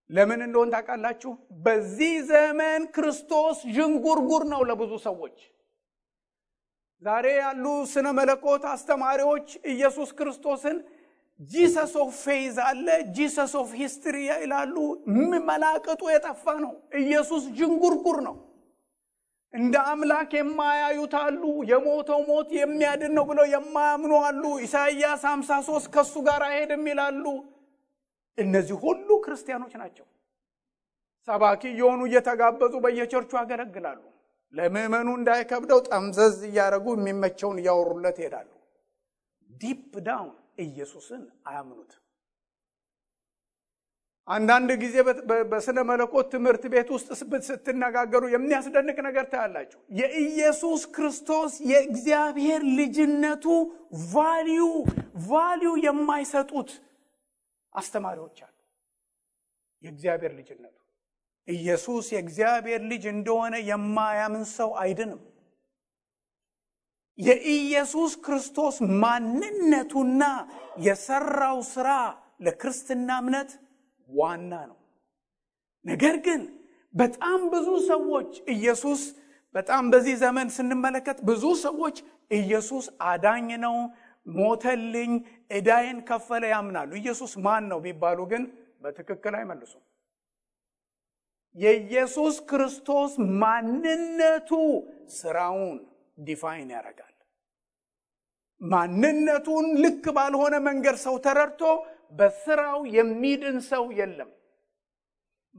ለምን እንደሆን ታውቃላችሁ? በዚህ ዘመን ክርስቶስ ዥንጉርጉር ነው ለብዙ ሰዎች። ዛሬ ያሉ ስነ መለኮት አስተማሪዎች ኢየሱስ ክርስቶስን Jesus of faith አለ፣ Jesus of history ይላሉ። መላቅጡ የጠፋ ነው። ኢየሱስ ዥንጉርጉር ነው። እንደ አምላክ የማያዩት አሉ። የሞተው ሞት የሚያድን ነው ብለው የማያምኑ አሉ። ኢሳይያስ 53 ከሱ ጋር አይሄድም ይላሉ። እነዚህ ሁሉ ክርስቲያኖች ናቸው። ሰባኪ እየሆኑ እየተጋበዙ በየቸርቹ ያገለግላሉ። ለምዕመኑ እንዳይከብደው ጠምዘዝ እያደረጉ የሚመቸውን እያወሩለት ይሄዳሉ። deep down ኢየሱስን አያምኑት። አንዳንድ ጊዜ በስነ መለኮት ትምህርት ቤት ውስጥ ስትነጋገሩ የሚያስደንቅ ነገር ታያላችሁ። የኢየሱስ ክርስቶስ የእግዚአብሔር ልጅነቱ value value የማይሰጡት አስተማሪዎች አሉ። የእግዚአብሔር ልጅነቱ ኢየሱስ የእግዚአብሔር ልጅ እንደሆነ የማያምን ሰው አይድንም። የኢየሱስ ክርስቶስ ማንነቱና የሰራው ስራ ለክርስትና እምነት ዋና ነው። ነገር ግን በጣም ብዙ ሰዎች ኢየሱስ በጣም በዚህ ዘመን ስንመለከት ብዙ ሰዎች ኢየሱስ አዳኝ ነው፣ ሞተልኝ፣ ዕዳዬን ከፈለ ያምናሉ። ኢየሱስ ማን ነው ቢባሉ ግን በትክክል አይመልሱም። የኢየሱስ ክርስቶስ ማንነቱ ስራውን define ያደርጋል። ማንነቱን ልክ ባልሆነ መንገድ ሰው ተረድቶ በስራው የሚድን ሰው የለም።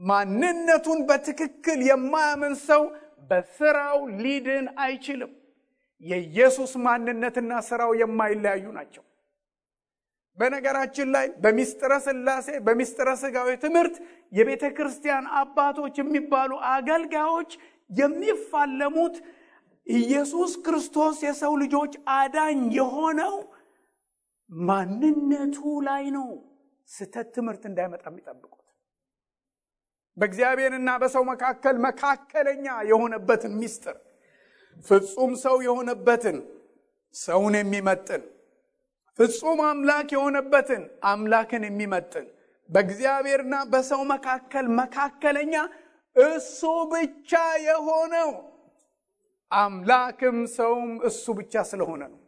ማንነቱን በትክክል የማያምን ሰው በስራው ሊድን አይችልም። የኢየሱስ ማንነትና ስራው የማይለያዩ ናቸው። በነገራችን ላይ በሚስጥረ ሥላሴ በሚስጥረ ሥጋዌ ትምህርት የቤተ ክርስቲያን አባቶች የሚባሉ አገልጋዮች የሚፋለሙት ኢየሱስ ክርስቶስ የሰው ልጆች አዳኝ የሆነው ማንነቱ ላይ ነው። ስተት ትምህርት እንዳይመጣ የሚጠብቁት በእግዚአብሔርና በሰው መካከል መካከለኛ የሆነበትን ሚስጥር ፍጹም ሰው የሆነበትን ሰውን የሚመጥን ፍጹም አምላክ የሆነበትን አምላክን የሚመጥን በእግዚአብሔርና በሰው መካከል መካከለኛ እሱ ብቻ የሆነው አምላክም ሰውም እሱ ብቻ ስለሆነ ነው።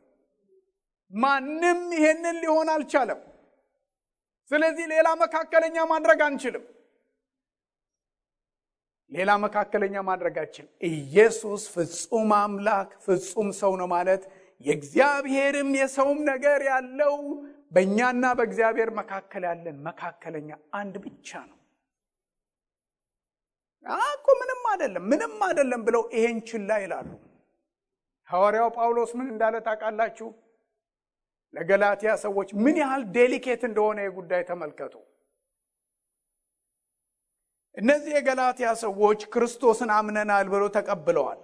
ማንም ይሄንን ሊሆን አልቻለም። ስለዚህ ሌላ መካከለኛ ማድረግ አንችልም። ሌላ መካከለኛ ማድረጋችን ኢየሱስ ፍጹም አምላክ ፍጹም ሰው ነው ማለት የእግዚአብሔርም የሰውም ነገር ያለው በእኛና በእግዚአብሔር መካከል ያለን መካከለኛ አንድ ብቻ ነው። እኮ ምንም አይደለም ምንም አይደለም ብለው ይሄን ችላ ይላሉ። ሐዋርያው ጳውሎስ ምን እንዳለ ታውቃላችሁ? ለገላትያ ሰዎች ምን ያህል ዴሊኬት እንደሆነ የጉዳይ ተመልከቱ። እነዚህ የገላትያ ሰዎች ክርስቶስን አምነናል ብለው ተቀብለዋል።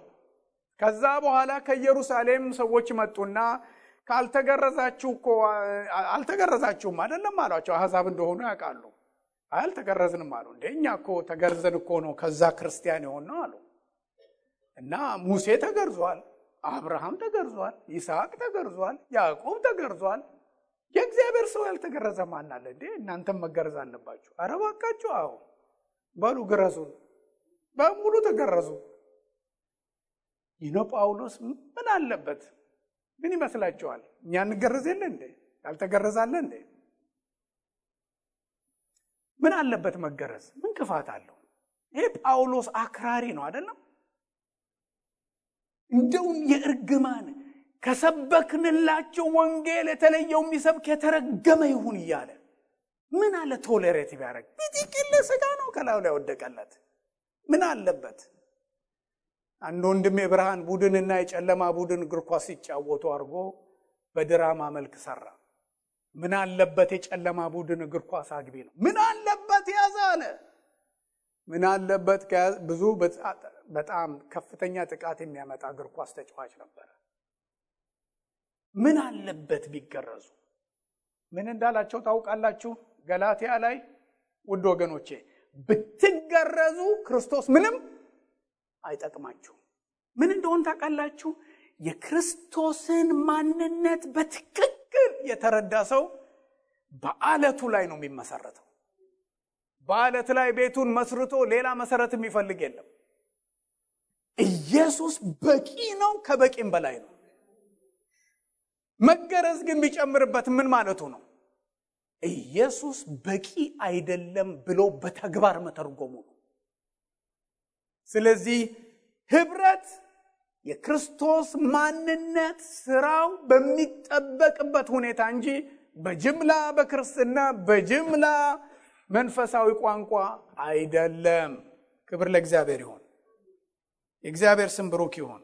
ከዛ በኋላ ከኢየሩሳሌም ሰዎች መጡና ካልተገረዛችሁ እኮ አልተገረዛችሁም አይደለም አሏቸው። አሕዛብ እንደሆኑ ያውቃሉ። አልተገረዝንም አሉ። እንደ እኛ እኮ ተገርዘን እኮ ነው ከዛ ክርስቲያን የሆን ነው አሉ። እና ሙሴ ተገርዟል፣ አብርሃም ተገርዟል፣ ይስሐቅ ተገርዟል፣ ያዕቆብ ተገርዟል። የእግዚአብሔር ሰው ያልተገረዘ ማን አለ እንዴ? እናንተም መገረዝ አለባችሁ። ኧረ እባካችሁ፣ አዎ በሉ ግረዙን። በሙሉ ተገረዙ። ይኖ ጳውሎስ ምን አለበት? ምን ይመስላችኋል? እኛ እንገረዝ የለ እንዴ? ያልተገረዛለ እንዴ? ምን አለበት መገረዝ? ምን ክፋት አለው? ይሄ ጳውሎስ አክራሪ ነው አይደለም? እንደውም የእርግማን ከሰበክንላቸው ወንጌል የተለየው የሚሰብክ የተረገመ ይሁን እያለ ምን አለ ቶሌሬት ቢያደርግ ቢጥቅል ስጋ ነው ከላዩ ላይ ወደቀለት። ምን አለበት? አንድ ወንድም የብርሃን ቡድንና የጨለማ ቡድን እግር ኳስ ሲጫወቱ አድርጎ በድራማ መልክ ሰራ። ምን አለበት የጨለማ ቡድን እግር ኳስ አግቢ ነው። ምን አለበት ያዘ አለ። ምን አለበት ብዙ በጣም ከፍተኛ ጥቃት የሚያመጣ እግር ኳስ ተጫዋች ነበረ። ምን አለበት ቢገረዙ? ምን እንዳላቸው ታውቃላችሁ? ገላትያ ላይ ውድ ወገኖቼ ብትገረዙ ክርስቶስ ምንም አይጠቅማችሁም። ምን እንደሆን ታውቃላችሁ? የክርስቶስን ማንነት በትክክል የተረዳ ሰው በአለቱ ላይ ነው የሚመሰረተው። በአለት ላይ ቤቱን መስርቶ ሌላ መሰረት የሚፈልግ የለም። ኢየሱስ በቂ ነው፣ ከበቂም በላይ ነው። መገረዝ ግን ቢጨምርበት ምን ማለቱ ነው? ኢየሱስ በቂ አይደለም ብሎ በተግባር መተርጎሙ ነው። ስለዚህ ህብረት የክርስቶስ ማንነት ስራው በሚጠበቅበት ሁኔታ እንጂ በጅምላ በክርስትና በጅምላ መንፈሳዊ ቋንቋ አይደለም። ክብር ለእግዚአብሔር ይሆን። የእግዚአብሔር ስም ብሩክ ይሆን።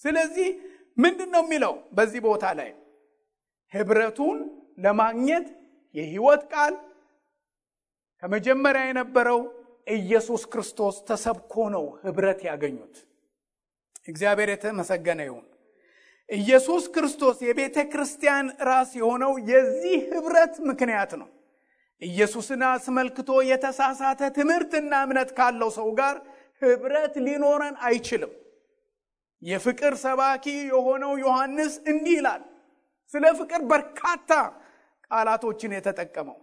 ስለዚህ ምንድን ነው የሚለው በዚህ ቦታ ላይ ህብረቱን ለማግኘት የህይወት ቃል ከመጀመሪያ የነበረው ኢየሱስ ክርስቶስ ተሰብኮ ነው ህብረት ያገኙት። እግዚአብሔር የተመሰገነ ይሁን። ኢየሱስ ክርስቶስ የቤተ ክርስቲያን ራስ የሆነው የዚህ ህብረት ምክንያት ነው። ኢየሱስን አስመልክቶ የተሳሳተ ትምህርትና እምነት ካለው ሰው ጋር ህብረት ሊኖረን አይችልም። የፍቅር ሰባኪ የሆነው ዮሐንስ እንዲህ ይላል። ስለ ፍቅር በርካታ ቃላቶችን የተጠቀመው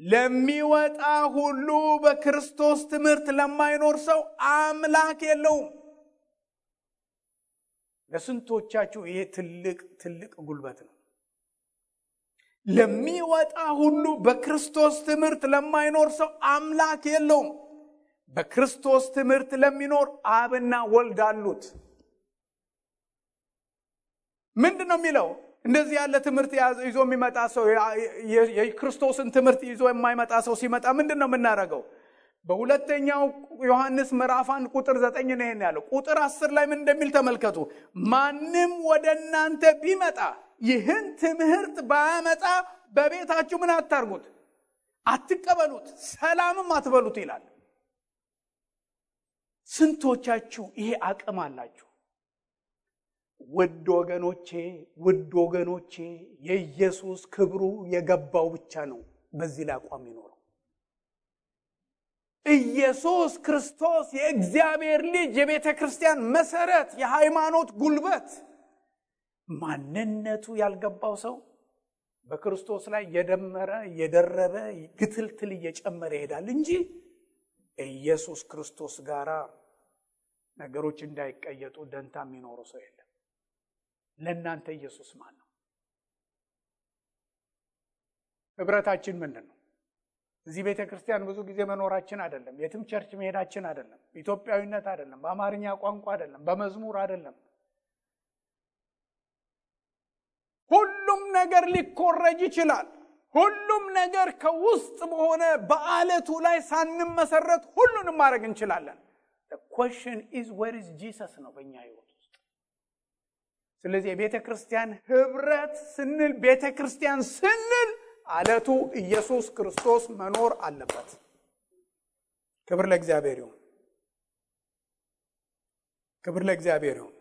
ለሚወጣ ሁሉ በክርስቶስ ትምህርት ለማይኖር ሰው አምላክ የለውም። ለስንቶቻችሁ ይሄ ትልቅ ትልቅ ጉልበት ነው። ለሚወጣ ሁሉ በክርስቶስ ትምህርት ለማይኖር ሰው አምላክ የለውም። በክርስቶስ ትምህርት ለሚኖር አብና ወልድ አሉት። ምንድን ነው የሚለው? እንደዚህ ያለ ትምህርት ይዞ የሚመጣ ሰው የክርስቶስን ትምህርት ይዞ የማይመጣ ሰው ሲመጣ ምንድን ነው የምናደርገው? በሁለተኛው ዮሐንስ ምዕራፍ አንድ ቁጥር ዘጠኝ ነው ይሄን ያለው። ቁጥር አስር ላይ ምን እንደሚል ተመልከቱ። ማንም ወደ እናንተ ቢመጣ ይህን ትምህርት ባያመጣ በቤታችሁ ምን አታርጉት፣ አትቀበሉት፣ ሰላምም አትበሉት ይላል። ስንቶቻችሁ ይሄ አቅም አላችሁ? ውድ ወገኖቼ ውድ ወገኖቼ የኢየሱስ ክብሩ የገባው ብቻ ነው በዚህ ላይ አቋም ይኖረው። ኢየሱስ ክርስቶስ የእግዚአብሔር ልጅ የቤተ ክርስቲያን መሰረት፣ የሃይማኖት ጉልበት ማንነቱ ያልገባው ሰው በክርስቶስ ላይ እየደመረ እየደረበ ግትልትል እየጨመረ ይሄዳል እንጂ ኢየሱስ ክርስቶስ ጋር ነገሮች እንዳይቀየጡ ደንታ የሚኖረው ሰው የለም። ለእናንተ ኢየሱስ ማን ነው? ህብረታችን ምንድን ነው? እዚህ ቤተ ክርስቲያን ብዙ ጊዜ መኖራችን አይደለም። የትም ቸርች መሄዳችን አይደለም። ኢትዮጵያዊነት አይደለም። በአማርኛ ቋንቋ አይደለም። በመዝሙር አይደለም። ሁሉም ነገር ሊኮረጅ ይችላል። ሁሉም ነገር ከውስጥ በሆነ በአለቱ ላይ ሳንመሰረት ሁሉንም ማድረግ እንችላለን። question is where is Jesus ነው በእኛ ህይወት ስለዚህ የቤተ ክርስቲያን ህብረት ስንል ቤተ ክርስቲያን ስንል አለቱ ኢየሱስ ክርስቶስ መኖር አለበት። ክብር ለእግዚአብሔር ይሁን። ክብር ለእግዚአብሔር ይሁን።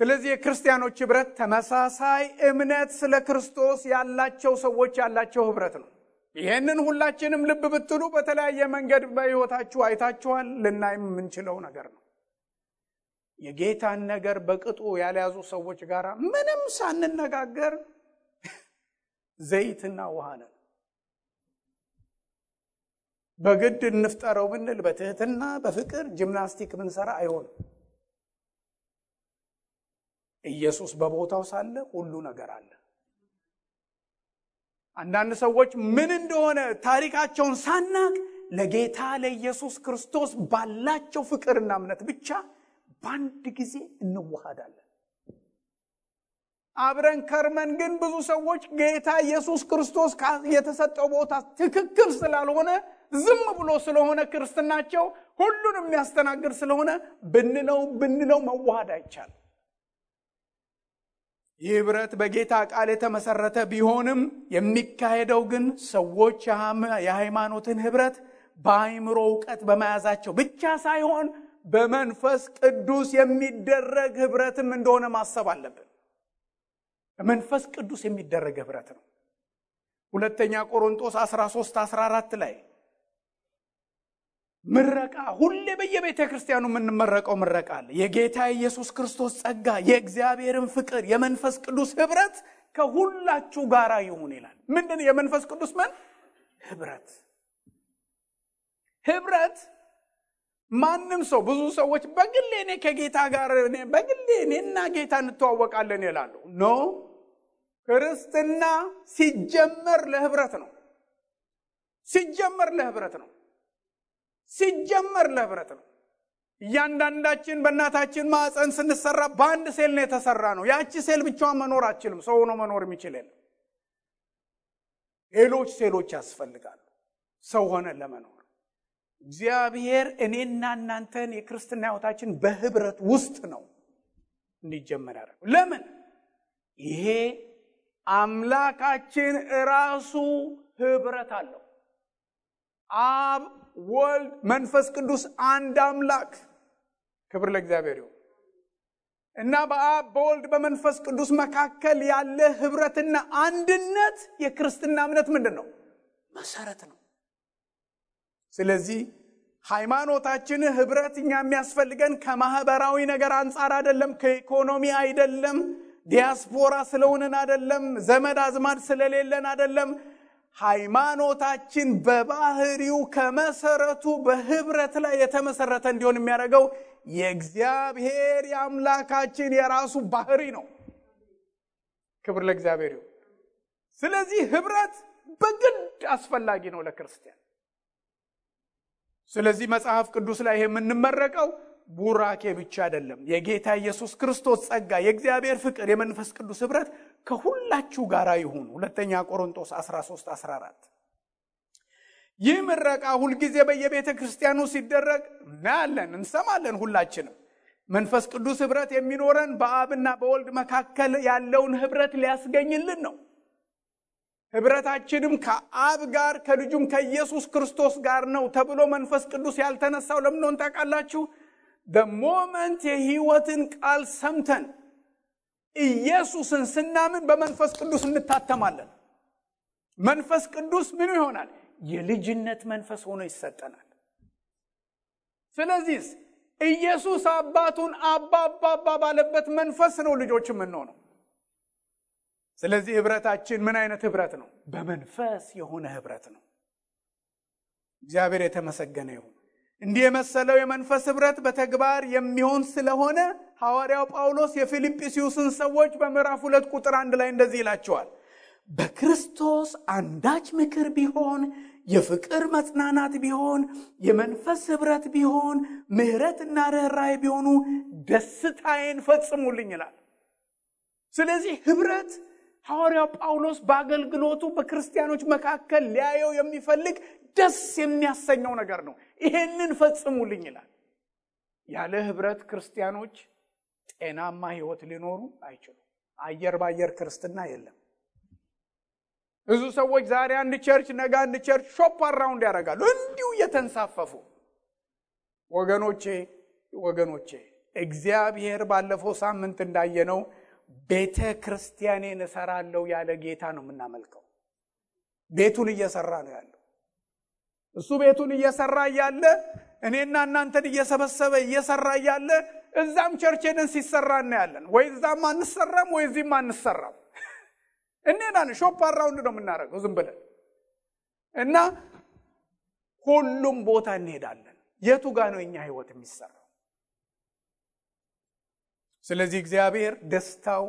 ስለዚህ የክርስቲያኖች ህብረት ተመሳሳይ እምነት ስለ ክርስቶስ ያላቸው ሰዎች ያላቸው ህብረት ነው። ይህንን ሁላችንም ልብ ብትሉ በተለያየ መንገድ በህይወታችሁ አይታችኋል። ልናይም የምንችለው ነገር ነው። የጌታን ነገር በቅጡ ያልያዙ ሰዎች ጋር ምንም ሳንነጋገር ዘይትና ውሃ ነን። በግድ እንፍጠረው ብንል በትህትና በፍቅር ጂምናስቲክ ብንሰራ አይሆንም። ኢየሱስ በቦታው ሳለ ሁሉ ነገር አለ። አንዳንድ ሰዎች ምን እንደሆነ ታሪካቸውን ሳናቅ ለጌታ ለኢየሱስ ክርስቶስ ባላቸው ፍቅርና እምነት ብቻ በአንድ ጊዜ እንዋሃዳለን። አብረን ከርመን ግን ብዙ ሰዎች ጌታ ኢየሱስ ክርስቶስ የተሰጠው ቦታ ትክክል ስላልሆነ ዝም ብሎ ስለሆነ ክርስትናቸው ሁሉን የሚያስተናግድ ስለሆነ ብንለው ብንለው መዋሃድ አይቻልም። ይህ ህብረት በጌታ ቃል የተመሰረተ ቢሆንም የሚካሄደው ግን ሰዎች የሃይማኖትን ህብረት በአይምሮ እውቀት በመያዛቸው ብቻ ሳይሆን በመንፈስ ቅዱስ የሚደረግ ህብረትም እንደሆነ ማሰብ አለብን። በመንፈስ ቅዱስ የሚደረግ ህብረት ነው። ሁለተኛ ቆሮንጦስ 13 14 ላይ ምረቃ ሁሌ በየቤተ ክርስቲያኑ የምንመረቀው ምረቃ አለ። የጌታ ኢየሱስ ክርስቶስ ጸጋ፣ የእግዚአብሔርን ፍቅር፣ የመንፈስ ቅዱስ ህብረት ከሁላችሁ ጋር ይሁን ይላል። ምንድን የመንፈስ ቅዱስ ምን ህብረት ህብረት ማንም ሰው ብዙ ሰዎች በግሌ እኔ ከጌታ ጋር በግሌ እኔና ጌታ እንተዋወቃለን ይላሉ። no ክርስትና ሲጀመር ለህብረት ነው። ሲጀመር ለህብረት ነው። ሲጀመር ለህብረት ነው። እያንዳንዳችን በእናታችን ማዕፀን ስንሰራ በአንድ ሴል ነው የተሰራ ነው። ያቺ ሴል ብቻዋን መኖር አትችልም። ሰው ሆኖ መኖር የሚችል የለም። ሌሎች ሴሎች ያስፈልጋሉ ሰው ሆነን ለመኖር። እግዚአብሔር እኔና እናንተን የክርስትና ህይወታችን በህብረት ውስጥ ነው እንዲጀመር ያደረገው። ለምን? ይሄ አምላካችን ራሱ ህብረት አለው። አብ ወልድ መንፈስ ቅዱስ አንድ አምላክ። ክብር ለእግዚአብሔር ይሁን እና በአብ በወልድ በመንፈስ ቅዱስ መካከል ያለ ህብረትና አንድነት የክርስትና እምነት ምንድን ነው? መሰረት ነው። ስለዚህ ሃይማኖታችን ህብረት እኛ የሚያስፈልገን ከማህበራዊ ነገር አንጻር አይደለም፣ ከኢኮኖሚ አይደለም፣ ዲያስፖራ ስለሆንን አደለም፣ ዘመድ አዝማድ ስለሌለን አደለም። ሃይማኖታችን በባህሪው ከመሰረቱ በህብረት ላይ የተመሰረተ እንዲሆን የሚያደርገው የእግዚአብሔር የአምላካችን የራሱ ባህሪ ነው። ክብር ለእግዚአብሔር ይሁን። ስለዚህ ህብረት በግድ አስፈላጊ ነው ለክርስቲያን። ስለዚህ መጽሐፍ ቅዱስ ላይ የምንመረቀው ቡራኬ ብቻ አይደለም። የጌታ ኢየሱስ ክርስቶስ ጸጋ፣ የእግዚአብሔር ፍቅር፣ የመንፈስ ቅዱስ ህብረት ከሁላችሁ ጋር ይሁን። ሁለተኛ ቆሮንቶስ 13 14 ይህ ምረቃ ሁልጊዜ በየቤተ ክርስቲያኑ ሲደረግ እናያለን፣ እንሰማለን። ሁላችንም መንፈስ ቅዱስ ህብረት የሚኖረን በአብና በወልድ መካከል ያለውን ህብረት ሊያስገኝልን ነው። ህብረታችንም ከአብ ጋር ከልጁም ከኢየሱስ ክርስቶስ ጋር ነው ተብሎ መንፈስ ቅዱስ ያልተነሳው ለምን ሆን ታውቃላችሁ? በሞመንት የህይወትን ቃል ሰምተን ኢየሱስን ስናምን በመንፈስ ቅዱስ እንታተማለን። መንፈስ ቅዱስ ምኑ ይሆናል? የልጅነት መንፈስ ሆኖ ይሰጠናል። ስለዚህ ኢየሱስ አባቱን አባ አባ አባ ባለበት መንፈስ ነው ልጆች የምንሆነው። ስለዚህ ህብረታችን ምን አይነት ህብረት ነው? በመንፈስ የሆነ ህብረት ነው። እግዚአብሔር የተመሰገነ ይሁን። እንዲህ የመሰለው የመንፈስ ህብረት በተግባር የሚሆን ስለሆነ ሐዋርያው ጳውሎስ የፊልጵስዩስን ሰዎች በምዕራፍ ሁለት ቁጥር አንድ ላይ እንደዚህ ይላቸዋል። በክርስቶስ አንዳች ምክር ቢሆን፣ የፍቅር መጽናናት ቢሆን፣ የመንፈስ ህብረት ቢሆን፣ ምሕረትና ርኅራኄ ቢሆኑ ደስታዬን ፈጽሙልኝ ይላል። ስለዚህ ህብረት ሐዋርያው ጳውሎስ በአገልግሎቱ በክርስቲያኖች መካከል ሊያየው የሚፈልግ ደስ የሚያሰኘው ነገር ነው። ይሄንን ፈጽሙልኝ ይላል። ያለ ህብረት ክርስቲያኖች ጤናማ ህይወት ሊኖሩ አይችሉም። አየር ባየር ክርስትና የለም። ብዙ ሰዎች ዛሬ አንድ church፣ ነገ አንድ church shop around ያደርጋሉ እንዲሁ እየተንሳፈፉ። ወገኖቼ ወገኖቼ እግዚአብሔር ባለፈው ሳምንት እንዳየነው ቤተ ክርስቲያኔን እሰራለሁ ያለ ጌታ ነው የምናመልከው። ቤቱን እየሰራ ነው ያለው። እሱ ቤቱን እየሰራ እያለ እኔና እናንተን እየሰበሰበ እየሰራ እያለ እዛም church ሄደን ሲሰራ እናያለን። ወይ እዛም አንሰራም፣ ወይ እዚህም አንሰራም። እንሄዳለን። shop around ነው የምናደርገው ዝም ብለን እና ሁሉም ቦታ እንሄዳለን። የቱ ጋር ነው የኛ ህይወት የሚሰራው? ስለዚህ እግዚአብሔር ደስታው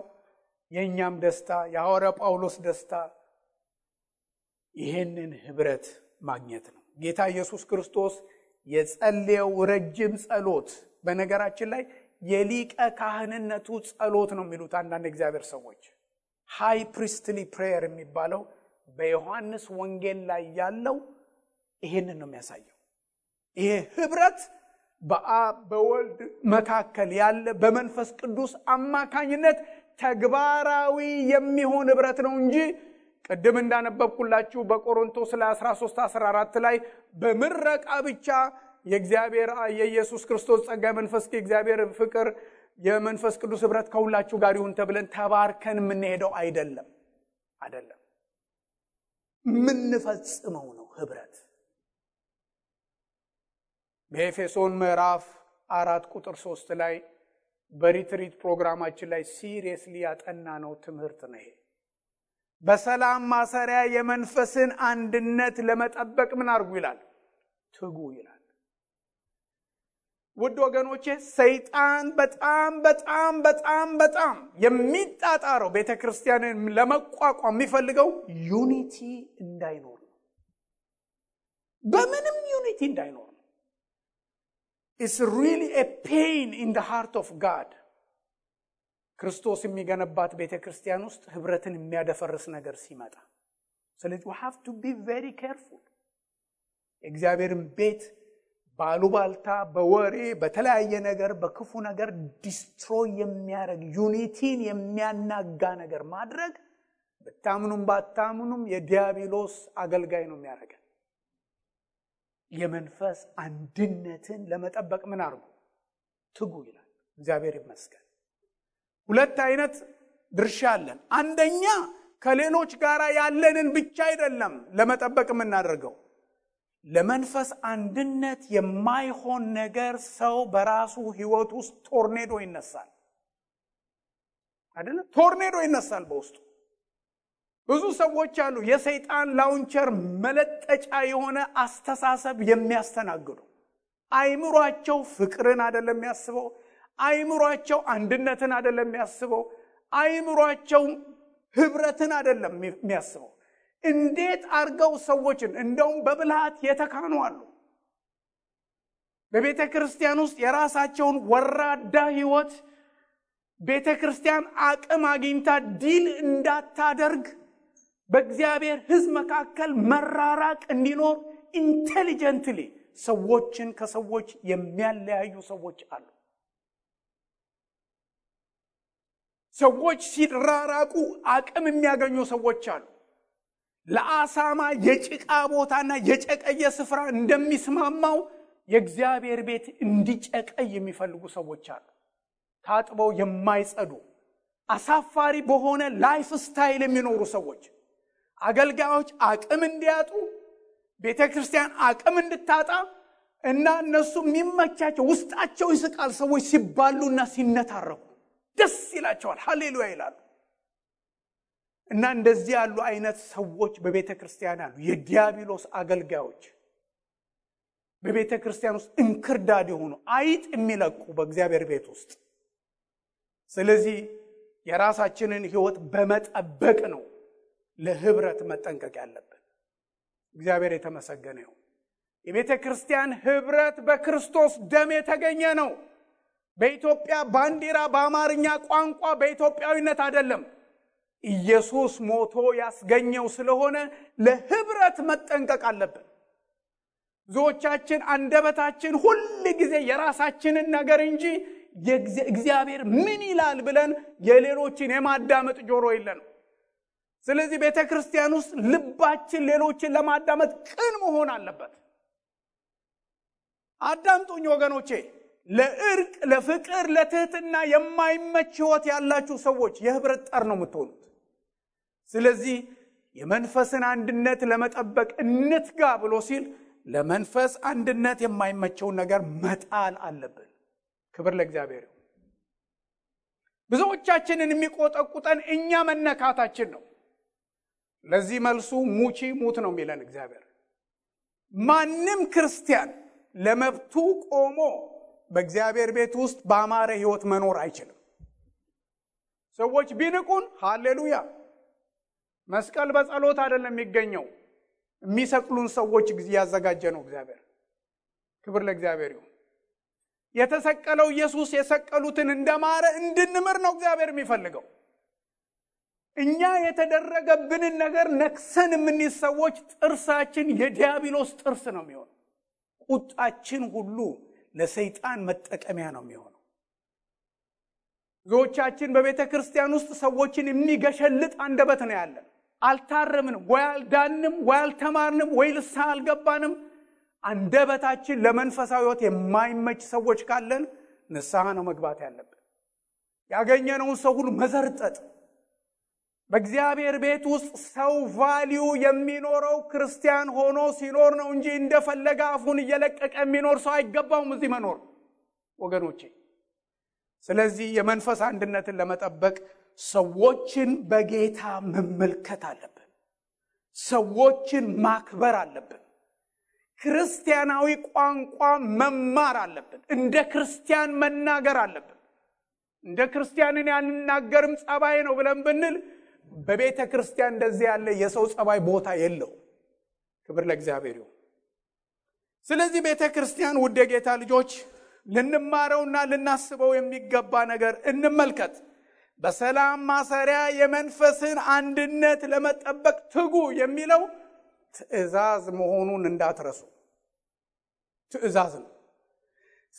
የእኛም ደስታ የሐዋርያ ጳውሎስ ደስታ ይህንን ህብረት ማግኘት ነው። ጌታ ኢየሱስ ክርስቶስ የጸለየው ረጅም ጸሎት፣ በነገራችን ላይ የሊቀ ካህንነቱ ጸሎት ነው የሚሉት አንዳንድ እግዚአብሔር ሰዎች። High Priestly Prayer የሚባለው በዮሐንስ ወንጌል ላይ ያለው ይሄንን ነው የሚያሳየው። ይሄ ህብረት በአብ በወልድ መካከል ያለ በመንፈስ ቅዱስ አማካኝነት ተግባራዊ የሚሆን ህብረት ነው እንጂ ቅድም እንዳነበብኩላችሁ በቆሮንቶስ ላይ 13 14 ላይ በምረቃ ብቻ የእግዚአብሔር የኢየሱስ ክርስቶስ ጸጋ መንፈስ የእግዚአብሔር ፍቅር የመንፈስ ቅዱስ ህብረት ከሁላችሁ ጋር ይሁን ተብለን ተባርከን የምንሄደው አይደለም። አይደለም። የምንፈጽመው ነው ህብረት በኤፌሶን ምዕራፍ አራት ቁጥር ሶስት ላይ በሪትሪት ፕሮግራማችን ላይ ሲሪየስሊ ያጠና ነው ትምህርት ነው በሰላም ማሰሪያ የመንፈስን አንድነት ለመጠበቅ ምን አድርጉ ይላል? ትጉ ይላል። ውድ ወገኖቼ ሰይጣን በጣም በጣም በጣም በጣም የሚጣጣረው ቤተ ክርስቲያንን ለመቋቋም የሚፈልገው unity እንዳይኖር በምንም unity እንዳይኖር ነው it's really a pain in heart of God ክርስቶስ የሚገነባት ቤተ ክርስቲያን ውስጥ ህብረትን የሚያደፈርስ ነገር ሲመጣ። ስለዚህ we have to be very careful የእግዚአብሔርን ቤት በአሉባልታ በወሬ በተለያየ ነገር በክፉ ነገር destroy የሚያደርግ unity ን የሚያናጋ ነገር ማድረግ ብታምኑም ባታምኑም የዲያብሎስ አገልጋይ ነው የሚያደርገን የመንፈስ አንድነትን ለመጠበቅ ምን አርጉ ትጉ ይላል። እግዚአብሔር ይመስገን። ሁለት አይነት ድርሻ አለን። አንደኛ ከሌሎች ጋር ያለንን ብቻ አይደለም ለመጠበቅ የምናደርገው። ለመንፈስ አንድነት የማይሆን ነገር ሰው በራሱ ህይወት ውስጥ ቶርኔዶ ይነሳል። አይደለም? ቶርኔዶ ይነሳል በውስጡ። ብዙ ሰዎች አሉ የሰይጣን ላውንቸር መለጠጫ የሆነ አስተሳሰብ የሚያስተናግዱ አይምሯቸው ፍቅርን አይደለም የሚያስበው። አይምሯቸው አንድነትን አይደለም የሚያስበው። አእምሯቸው ህብረትን አይደለም የሚያስበው። እንዴት አድርገው ሰዎችን እንደውም በብልሃት የተካኑ አሉ። በቤተ ክርስቲያን ውስጥ የራሳቸውን ወራዳ ህይወት ቤተ ክርስቲያን አቅም አግኝታ deal እንዳታደርግ በእግዚአብሔር ህዝብ መካከል መራራቅ እንዲኖር intelligently ሰዎችን ከሰዎች የሚያለያዩ ሰዎች አሉ። ሰዎች ሲራራቁ አቅም የሚያገኙ ሰዎች አሉ። ለአሳማ የጭቃ ቦታና የጨቀየ ስፍራ እንደሚስማማው የእግዚአብሔር ቤት እንዲጨቀይ የሚፈልጉ ሰዎች አሉ። ታጥበው የማይጸዱ አሳፋሪ በሆነ lifestyle የሚኖሩ ሰዎች አገልጋዮች አቅም እንዲያጡ ቤተ ክርስቲያን አቅም እንድታጣ እና እነሱ የሚመቻቸው ውስጣቸው ይስቃል። ሰዎች ሲባሉና ሲነታረኩ ደስ ይላቸዋል። ሀሌሉያ ይላሉ። እና እንደዚህ ያሉ አይነት ሰዎች በቤተ ክርስቲያን አሉ። የዲያብሎስ አገልጋዮች በቤተ ክርስቲያን ውስጥ እንክርዳድ የሆኑ አይጥ የሚለቁ በእግዚአብሔር ቤት ውስጥ። ስለዚህ የራሳችንን ሕይወት በመጠበቅ ነው ለህብረት መጠንቀቅ ያለብን። እግዚአብሔር የተመሰገነ ይሁን። የቤተ ክርስቲያን ህብረት በክርስቶስ ደም የተገኘ ነው። በኢትዮጵያ ባንዲራ፣ በአማርኛ ቋንቋ፣ በኢትዮጵያዊነት አይደለም። ኢየሱስ ሞቶ ያስገኘው ስለሆነ ለህብረት መጠንቀቅ አለብን። ብዙዎቻችን አንደበታችን ሁል ጊዜ የራሳችንን ነገር እንጂ እግዚአብሔር ምን ይላል ብለን የሌሎችን የማዳመጥ ጆሮ የለንም። ስለዚህ ቤተ ክርስቲያን ውስጥ ልባችን ሌሎችን ለማዳመጥ ቅን መሆን አለበት። አዳምጡኝ ወገኖቼ። ለእርቅ፣ ለፍቅር፣ ለትህትና የማይመች ህይወት ያላችሁ ሰዎች የህብረት ጠር ነው የምትሆኑት። ስለዚህ የመንፈስን አንድነት ለመጠበቅ እንትጋ ብሎ ሲል ለመንፈስ አንድነት የማይመቸውን ነገር መጣል አለብን። ክብር ለእግዚአብሔር። ብዙዎቻችንን የሚቆጠቁጠን እኛ መነካታችን ነው። ለዚህ መልሱ ሙቺ ሙት ነው የሚለን እግዚአብሔር። ማንም ክርስቲያን ለመብቱ ቆሞ በእግዚአብሔር ቤት ውስጥ በአማረ ህይወት መኖር አይችልም። ሰዎች ቢንቁን፣ ሃሌሉያ። መስቀል በጸሎት አይደለም የሚገኘው። የሚሰቅሉን ሰዎች እያዘጋጀ ነው እግዚአብሔር። ክብር ለእግዚአብሔር ይሁን። የተሰቀለው ኢየሱስ የሰቀሉትን እንደማረ እንድንምር ነው እግዚአብሔር የሚፈልገው። እኛ የተደረገብንን ነገር ነክሰን የምንይዝ ሰዎች ጥርሳችን የዲያብሎስ ጥርስ ነው የሚሆነው። ቁጣችን ሁሉ ለሰይጣን መጠቀሚያ ነው የሚሆነው። ብዙዎቻችን በቤተ ክርስቲያን ውስጥ ሰዎችን የሚገሸልጥ አንደበት ነው ያለን። አልታረምንም፣ ወይ አልዳንም፣ ወይ አልተማርንም፣ ወይ ንስሐ አልገባንም። አንደበታችን ለመንፈሳዊ ሕይወት የማይመች ሰዎች ካለን ንስሐ ነው መግባት ያለብን። ያገኘነውን ሰው ሁሉ መዘርጠጥ በእግዚአብሔር ቤት ውስጥ ሰው value የሚኖረው ክርስቲያን ሆኖ ሲኖር ነው እንጂ እንደፈለገ አፉን እየለቀቀ የሚኖር ሰው አይገባውም እዚህ መኖር ወገኖቼ። ስለዚህ የመንፈስ አንድነትን ለመጠበቅ ሰዎችን በጌታ መመልከት አለብን። ሰዎችን ማክበር አለብን። ክርስቲያናዊ ቋንቋ መማር አለብን። እንደ ክርስቲያን መናገር አለብን። እንደ ክርስቲያንን ያልናገርም ጸባይ ነው ብለን ብንል በቤተ ክርስቲያን እንደዚህ ያለ የሰው ጸባይ ቦታ የለው። ክብር ለእግዚአብሔር ይሁን። ስለዚህ ቤተ ክርስቲያን ውድ የጌታ ልጆች ልንማረውና ልናስበው የሚገባ ነገር እንመልከት። በሰላም ማሰሪያ የመንፈስን አንድነት ለመጠበቅ ትጉ የሚለው ትእዛዝ መሆኑን እንዳትረሱ። ትእዛዝ ነው።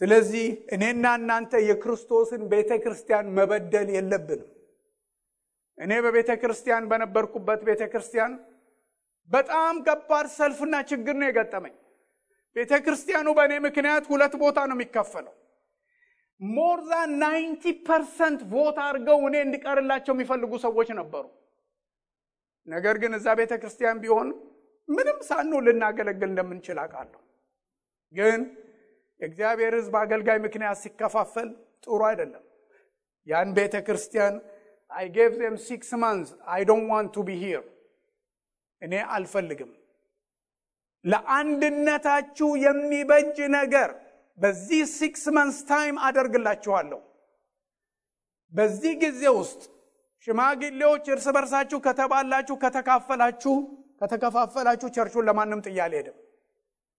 ስለዚህ እኔና እናንተ የክርስቶስን ቤተ ክርስቲያን መበደል የለብንም። እኔ በቤተ ክርስቲያን በነበርኩበት ቤተ ክርስቲያን በጣም ከባድ ሰልፍና ችግር ነው የገጠመኝ። ቤተ ክርስቲያኑ በእኔ ምክንያት ሁለት ቦታ ነው የሚከፈለው። more than ninety percent vote አድርገው እኔ እንዲቀርላቸው የሚፈልጉ ሰዎች ነበሩ። ነገር ግን እዛ ቤተ ክርስቲያን ቢሆን ምንም ሳኑ ልናገለግል እንደምንችል አውቃለሁ። ግን የእግዚአብሔር ሕዝብ አገልጋይ ምክንያት ሲከፋፈል ጥሩ አይደለም። ያን ቤተ ክርስቲያን I gave them six months I don't want to be here እኔ አልፈልግም። ለአንድነታችሁ የሚበጅ ነገር በዚህ six months time አደርግላችኋለሁ። በዚህ ጊዜ ውስጥ ሽማግሌዎች እርስ በርሳችሁ ከተባላችሁ፣ ከተካፈላችሁ ከተከፋፈላችሁ ቸርቹን ለማንም ጥዬ አልሄድም።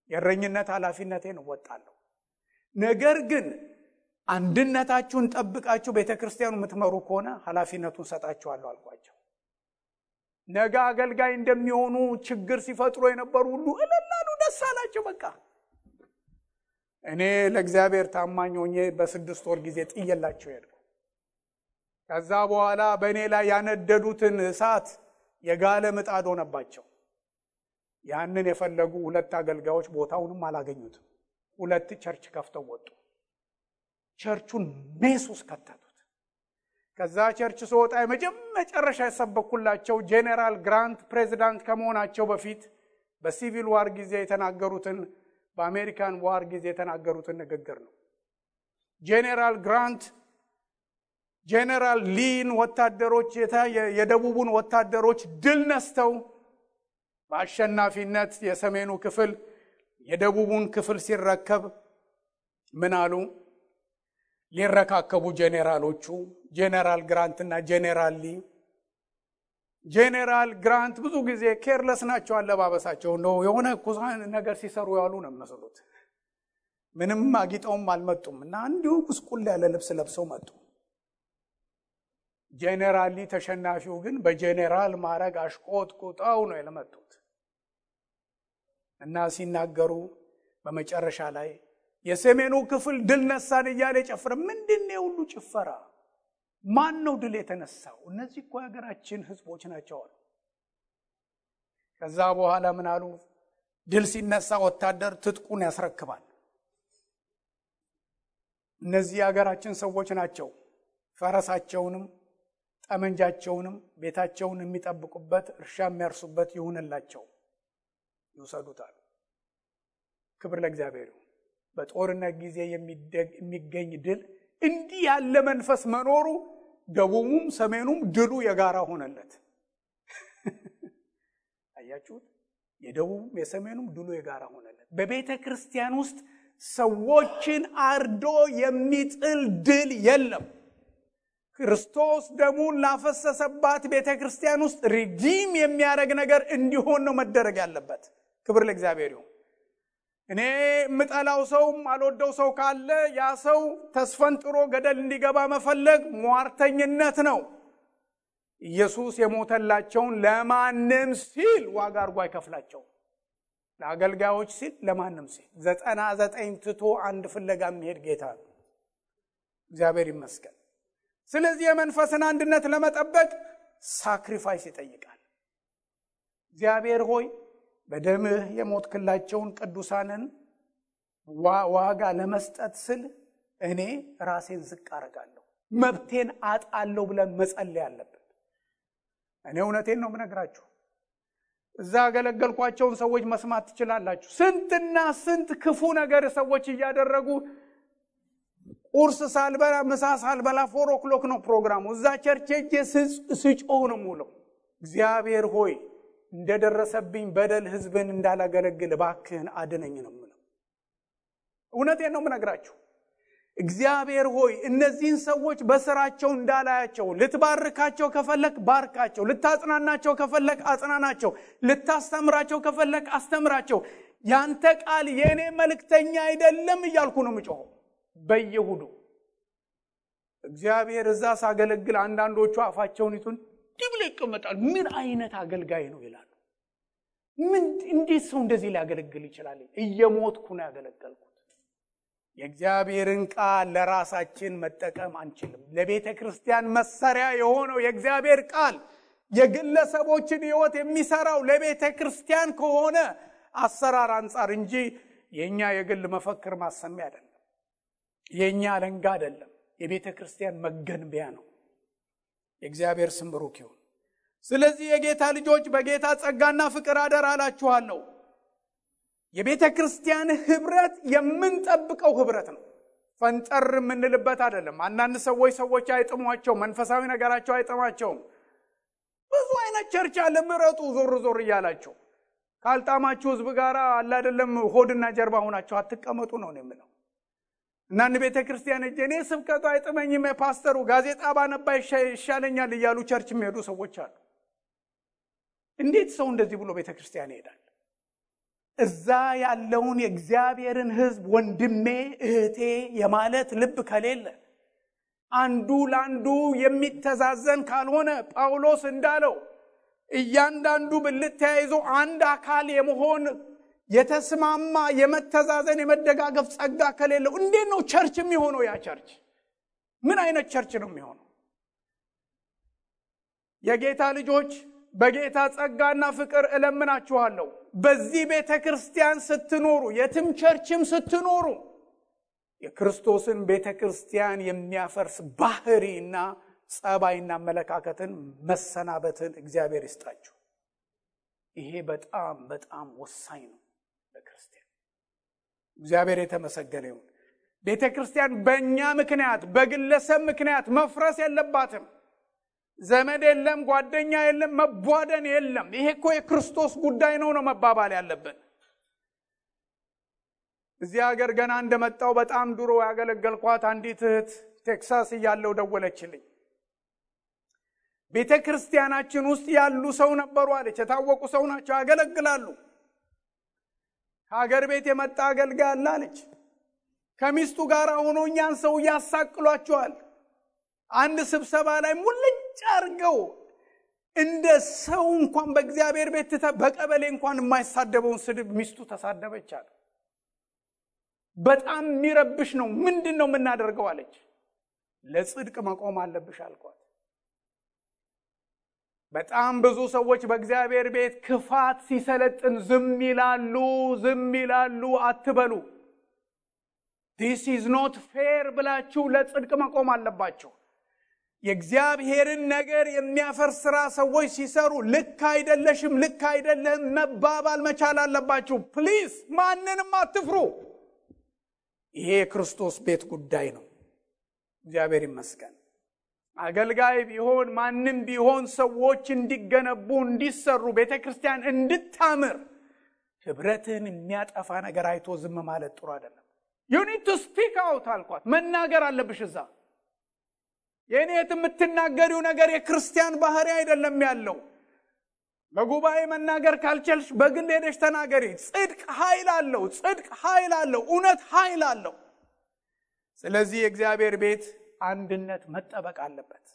የእረኝነት ኃላፊነቴን እወጣለሁ። ነገር ግን አንድነታችሁን ጠብቃችሁ ቤተ ክርስቲያኑ የምትመሩ ከሆነ ኃላፊነቱን ሰጣችኋለሁ አልኳቸው። ነገ አገልጋይ እንደሚሆኑ ችግር ሲፈጥሩ የነበሩ ሁሉ እልላሉ፣ ደስ አላቸው። በቃ እኔ ለእግዚአብሔር ታማኝ ሆኜ በስድስት ወር ጊዜ ጥየላቸው ሄድኩ። ከዛ በኋላ በእኔ ላይ ያነደዱትን እሳት የጋለ ምጣድ ሆነባቸው። ያንን የፈለጉ ሁለት አገልጋዮች ቦታውንም አላገኙትም። ሁለት church ከፍተው ወጡ። church ኡን mess ውስጥ ከተቱት። ከዛ church ስወጣ የመጨረሻ የሰበኩላቸው ጄኔራል ግራንት ፕሬዚዳንት ከመሆናቸው በፊት በ civil war ጊዜ የተናገሩትን በአሜሪካን war ጊዜ የተናገሩትን ንግግር ነው። ጄኔራል ግራንት ጄኔራል ሊን ወታደሮች የደቡቡን ወታደሮች ድል ነስተው በአሸናፊነት የሰሜኑ ክፍል የደቡቡን ክፍል ሲረከብ ምን አሉ? ሊረካከቡ ጄኔራሎቹ ጄኔራል ግራንት እና ጄኔራል ሊ። ጄኔራል ግራንት ብዙ ጊዜ careless ናቸው አለባበሳቸው። ነው የሆነ ኩሳን ነገር ሲሰሩ ያሉ ነው መስሉት ምንም አጊጠውም አልመጡም እና እንዲሁ ቁስቁል ያለ ልብስ ለብሰው መጡ። ጄኔራል ሊ ተሸናፊው ግን በጄኔራል ማዕረግ አሽቆጥቁጠው ነው የለመጡት እና ሲናገሩ በመጨረሻ ላይ የሰሜኑ ክፍል ድል ነሳን እያለ ጨፍረ ምንድን የሁሉ ጭፈራ? ማን ነው ድል የተነሳው? እነዚህ እኮ የሀገራችን ህዝቦች ናቸው አሉ። ከዛ በኋላ ምን አሉ? ድል ሲነሳ ወታደር ትጥቁን ያስረክባል። እነዚህ የሀገራችን ሰዎች ናቸው። ፈረሳቸውንም ጠመንጃቸውንም ቤታቸውን የሚጠብቁበት እርሻ የሚያርሱበት ይሁንላቸው። ይውሰዱታል። ክብር ለእግዚአብሔር በጦርነት ጊዜ የሚገኝ ድል እንዲህ ያለ መንፈስ መኖሩ ደቡቡም ሰሜኑም ድሉ የጋራ ሆነለት። አያችሁት? የደቡቡም የሰሜኑም ድሉ የጋራ ሆነለት። በቤተ ክርስቲያን ውስጥ ሰዎችን አርዶ የሚጥል ድል የለም። ክርስቶስ ደሙን ላፈሰሰባት ቤተ ክርስቲያን ውስጥ ሪዲም የሚያደርግ ነገር እንዲሆን ነው መደረግ ያለበት። ክብር ለእግዚአብሔር ይሁን እኔ የምጠላው ሰውም አልወደው ሰው ካለ ያ ሰው ተስፈንጥሮ ገደል እንዲገባ መፈለግ ሟርተኝነት ነው። ኢየሱስ የሞተላቸውን ለማንም ሲል ዋጋ አድርጎ አይከፍላቸው። ለአገልጋዮች ሲል ለማንም ሲል። ዘጠና ዘጠኝ ትቶ አንድ ፍለጋ የሚሄድ ጌታ ነው። እግዚአብሔር ይመስገን። ስለዚህ የመንፈስን አንድነት ለመጠበቅ ሳክሪፋይስ ይጠይቃል። እግዚአብሔር ሆይ በደምህ የሞትክላቸውን ቅዱሳንን ዋጋ ለመስጠት ስል እኔ ራሴን ዝቅ አረጋለሁ መብቴን አጣለሁ ብለን መጸለይ አለብን። እኔ እውነቴን ነው ምነግራችሁ እዛ ያገለገልኳቸውን ሰዎች መስማት ትችላላችሁ። ስንትና ስንት ክፉ ነገር ሰዎች እያደረጉ ቁርስ ሳልበላ ምሳ ሳልበላ four o'clock ነው ፕሮግራሙ። እዛ church ሄጄ ስጮህ ነው ምለው እግዚአብሔር ሆይ እንደደረሰብኝ በደል ህዝብን እንዳላገለግል እባክህን አድነኝ ነው ምለው እውነቴን ነው ምነግራችሁ እግዚአብሔር ሆይ እነዚህን ሰዎች በስራቸው እንዳላያቸው ልትባርካቸው ከፈለክ ባርካቸው ልታጽናናቸው ከፈለክ አጽናናቸው ልታስተምራቸው ከፈለክ አስተምራቸው። ያንተ ቃል የእኔ መልእክተኛ አይደለም እያልኩ ነው ምጮኸው በየሁዱ። እግዚአብሔር እዛ ሳገለግል አንዳንዶቹ አፋቸውን ይቱን እንዲህ ብሎ ይቀመጣል። ምን አይነት አገልጋይ ነው ይላሉ። ምን እንዴት ሰው እንደዚህ ሊያገለግል ይችላል? እየሞትኩ ነው ያገለገልኩት። የእግዚአብሔርን ቃል ለራሳችን መጠቀም አንችልም። ለቤተ ክርስቲያን መሰሪያ የሆነው የእግዚአብሔር ቃል የግለሰቦችን ህይወት የሚሰራው ለቤተ ክርስቲያን ከሆነ አሰራር አንጻር እንጂ የእኛ የግል መፈክር ማሰሚያ አይደለም። የእኛ አለንጋ አይደለም። የቤተ ክርስቲያን መገንቢያ ነው የእግዚአብሔር ስም ብሩክ ይሁን ስለዚህ የጌታ ልጆች በጌታ ጸጋና ፍቅር አደር አላችኋለሁ የቤተ ክርስቲያን ህብረት የምንጠብቀው ህብረት ነው ፈንጠር የምንልበት አይደለም። አንዳንድ ሰዎች ሰዎች አይጥሟቸው፣ መንፈሳዊ ነገራቸው አይጥማቸውም። ብዙ አይነት church አለ። ምረጡ ዞር ዞር እያላችሁ ካልጣማችሁ ህዝብ ጋር አለ አይደለም ሆድና ጀርባ ሆናችሁ አትቀመጡ ነው የምለው። አንዳንድ ቤተ ክርስቲያን ሄጄ እኔ ስብከቱ አይጥመኝም የፓስተሩ ጋዜጣ ባነባ ይሻለኛል እያሉ church የሚሄዱ ሰዎች አሉ። እንዴት ሰው እንደዚህ ብሎ ቤተ ክርስቲያን ይሄዳል? እዛ ያለውን የእግዚአብሔርን ህዝብ ወንድሜ እህቴ የማለት ልብ ከሌለ አንዱ ለአንዱ የሚተዛዘን ካልሆነ ጳውሎስ እንዳለው እያንዳንዱ ብልት ተያይዞ አንድ አካል የመሆን የተስማማ የመተዛዘን የመደጋገፍ ጸጋ ከሌለው እንዴት ነው church የሚሆነው? ያ church ምን አይነት ቸርች ነው የሚሆነው? የጌታ ልጆች በጌታ ጸጋና ፍቅር እለምናችኋለሁ። በዚህ ቤተ ክርስቲያን ስትኖሩ፣ የትም church ም ስትኖሩ የክርስቶስን ቤተ ክርስቲያን የሚያፈርስ ባህሪና ጸባይና አመለካከትን መሰናበትን እግዚአብሔር ይስጣችሁ። ይሄ በጣም በጣም ወሳኝ ነው እግዚአብሔር የተመሰገነ ይሁን። ቤተ ክርስቲያን በእኛ ምክንያት በግለሰብ ምክንያት መፍረስ የለባትም። ዘመድ የለም፣ ጓደኛ የለም፣ መቧደን የለም። ይሄ እኮ የክርስቶስ ጉዳይ ነው ነው መባባል ያለብን። እዚህ ሀገር ገና እንደመጣው በጣም ድሮ ያገለገልኳት አንዲት እህት ቴክሳስ እያለው ደወለችልኝ። ቤተ ክርስቲያናችን ውስጥ ያሉ ሰው ነበሩ አለች። የታወቁ ሰው ናቸው፣ ያገለግላሉ። ከሀገር ቤት የመጣ አገልጋይ አለ አለች። ከሚስቱ ጋር ሆኖ እኛን ሰው ያሳቅሏቸዋል። አንድ ስብሰባ ላይ ሙልጭ አርገው እንደ ሰው እንኳን በእግዚአብሔር ቤት በቀበሌ እንኳን የማይሳደበውን ስድብ ሚስቱ ተሳደበች አለ። በጣም የሚረብሽ ነው። ምንድን ነው የምናደርገው አለች። ለጽድቅ መቆም አለብሽ አልኳት። በጣም ብዙ ሰዎች በእግዚአብሔር ቤት ክፋት ሲሰለጥን ዝም ይላሉ፣ ዝም ይላሉ። አትበሉ። this is not fair ብላችሁ ለጽድቅ መቆም አለባችሁ። የእግዚአብሔርን ነገር የሚያፈርስ ስራ ሰዎች ሲሰሩ ልክ አይደለሽም፣ ልክ አይደለህም መባባል መቻል አለባችሁ። please ማንንም አትፍሩ። ይሄ የክርስቶስ ቤት ጉዳይ ነው። እግዚአብሔር ይመስገን። አገልጋይ ቢሆን ማንም ቢሆን ሰዎች እንዲገነቡ እንዲሰሩ፣ ቤተ ክርስቲያን እንድታምር ህብረትን የሚያጠፋ ነገር አይቶ ዝም ማለት ጥሩ አይደለም። you need to speak out አልኳት። መናገር አለብሽ እዛ የእኔት የምትናገሪው ነገር የክርስቲያን ባህሪ አይደለም ያለው። በጉባኤ መናገር ካልቻልሽ በግል ሄደሽ ተናገሪ። ጽድቅ ኃይል አለው። ጽድቅ ኃይል አለው። እውነት ኃይል አለው። ስለዚህ የእግዚአብሔር ቤት አንድነት መጠበቅ አለበት።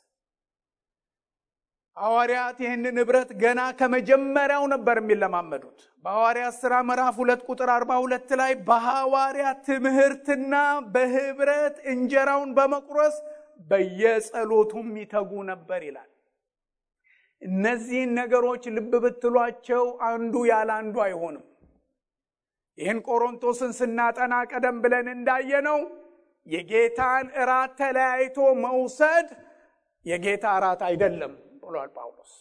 ሐዋርያት ይህንን ኅብረት ገና ከመጀመሪያው ነበር የሚለማመዱት። በሐዋርያት ሥራ ምዕራፍ ሁለት ቁጥር አርባ ሁለት ላይ በሐዋርያት ትምህርትና በኅብረት እንጀራውን በመቁረስ በየጸሎቱም ይተጉ ነበር ይላል። እነዚህን ነገሮች ልብ ብትሏቸው አንዱ ያለ አንዱ አይሆንም። ይህን ቆሮንቶስን ስናጠና ቀደም ብለን እንዳየነው የጌታን እራት ተለያይቶ መውሰድ የጌታ እራት አይደለም ብሏል ጳውሎስ።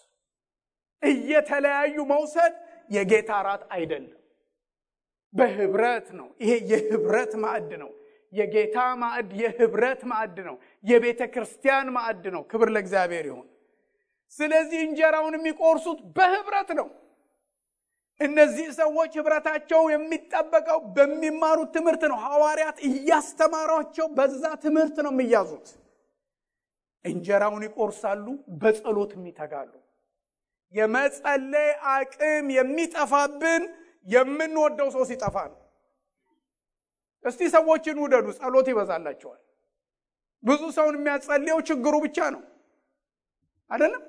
እየተለያዩ መውሰድ የጌታ እራት አይደለም፣ በህብረት ነው። ይሄ የህብረት ማዕድ ነው። የጌታ ማዕድ የህብረት ማዕድ ነው። የቤተ ክርስቲያን ማዕድ ነው። ክብር ለእግዚአብሔር ይሁን። ስለዚህ እንጀራውን የሚቆርሱት በህብረት ነው። እነዚህ ሰዎች ህብረታቸው የሚጠበቀው በሚማሩት ትምህርት ነው። ሐዋርያት እያስተማሯቸው በዛ ትምህርት ነው የሚያዙት። እንጀራውን ይቆርሳሉ፣ በጸሎትም ይተጋሉ። የመጸለይ አቅም የሚጠፋብን የምንወደው ሰው ሲጠፋ ነው። እስቲ ሰዎችን ውደዱ፣ ጸሎት ይበዛላቸዋል። ብዙ ሰውን የሚያጸልየው ችግሩ ብቻ ነው አይደለም።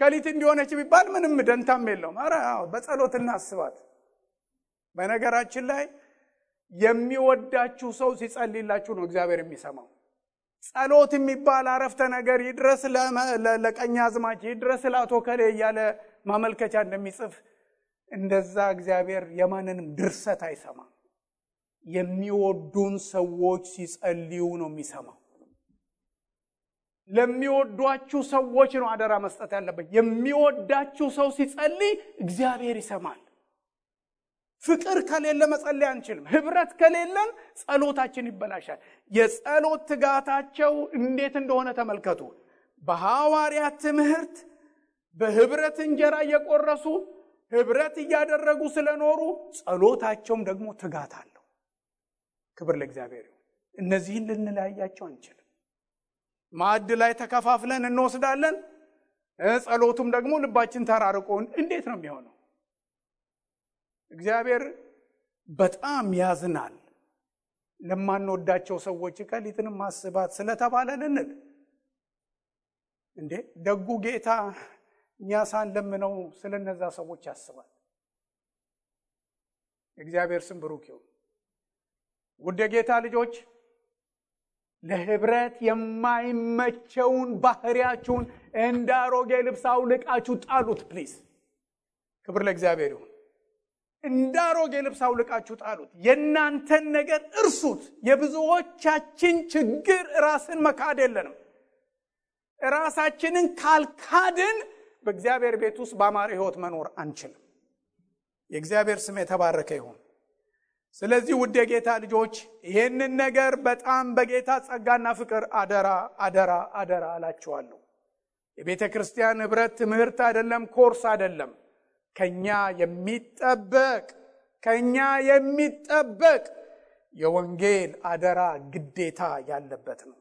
ከሊት እንዲሆነች ቢባል ምንም ደንታም የለውም። ኧረ በጸሎት እናስባት። በነገራችን ላይ የሚወዳችሁ ሰው ሲጸልይላችሁ ነው እግዚአብሔር የሚሰማው። ጸሎት የሚባል አረፍተ ነገር ይድረስ ለቀኝ አዝማች ይድረስ ለአቶ ከሌ እያለ ማመልከቻ እንደሚጽፍ እንደዛ እግዚአብሔር የማንንም ድርሰት አይሰማም። የሚወዱን ሰዎች ሲጸልዩ ነው የሚሰማው። ለሚወዷችሁ ሰዎች ነው አደራ መስጠት ያለበት። የሚወዳችሁ ሰው ሲጸልይ እግዚአብሔር ይሰማል። ፍቅር ከሌለ መጸለይ አንችልም። ህብረት ከሌለን ጸሎታችን ይበላሻል። የጸሎት ትጋታቸው እንዴት እንደሆነ ተመልከቱ። በሐዋርያት ትምህርት በህብረት እንጀራ እየቆረሱ ህብረት እያደረጉ ስለኖሩ ጸሎታቸውም ደግሞ ትጋት አለው። ክብር ለእግዚአብሔር እነዚህን ልንለያያቸው አንችልም። ማዕድ ላይ ተከፋፍለን እንወስዳለን። ጸሎቱም ደግሞ ልባችን ተራርቆ እንዴት ነው የሚሆነው? እግዚአብሔር በጣም ያዝናል። ለማንወዳቸው ሰዎች ቀሊትንም ማስባት ስለተባለ ልንል እንዴ ደጉ ጌታ እኛ ሳንለምነው ስለ እነዛ ሰዎች ያስባል። እግዚአብሔር ስም ብሩክ ይሁን። ውድ የጌታ ልጆች ለህብረት የማይመቸውን ባህሪያችሁን እንደ አሮጌ ልብስ አውልቃችሁ ጣሉት። please ክብር ለእግዚአብሔር ይሁን። እንደ አሮጌ ልብስ አውልቃችሁ ጣሉት። የእናንተን ነገር እርሱት። የብዙዎቻችን ችግር ራስን መካድ የለንም። ራሳችንን ካልካድን በእግዚአብሔር ቤት ውስጥ በአማረ ህይወት መኖር አንችልም። የእግዚአብሔር ስም የተባረከ ይሁን። ስለዚህ ውድ የጌታ ልጆች ይህንን ነገር በጣም በጌታ ጸጋና ፍቅር አደራ አደራ አደራ አላችኋለሁ። የቤተ ክርስቲያን ህብረት ትምህርት አይደለም፣ ኮርስ አይደለም። ከኛ የሚጠበቅ ከኛ የሚጠበቅ የወንጌል አደራ ግዴታ ያለበት ነው።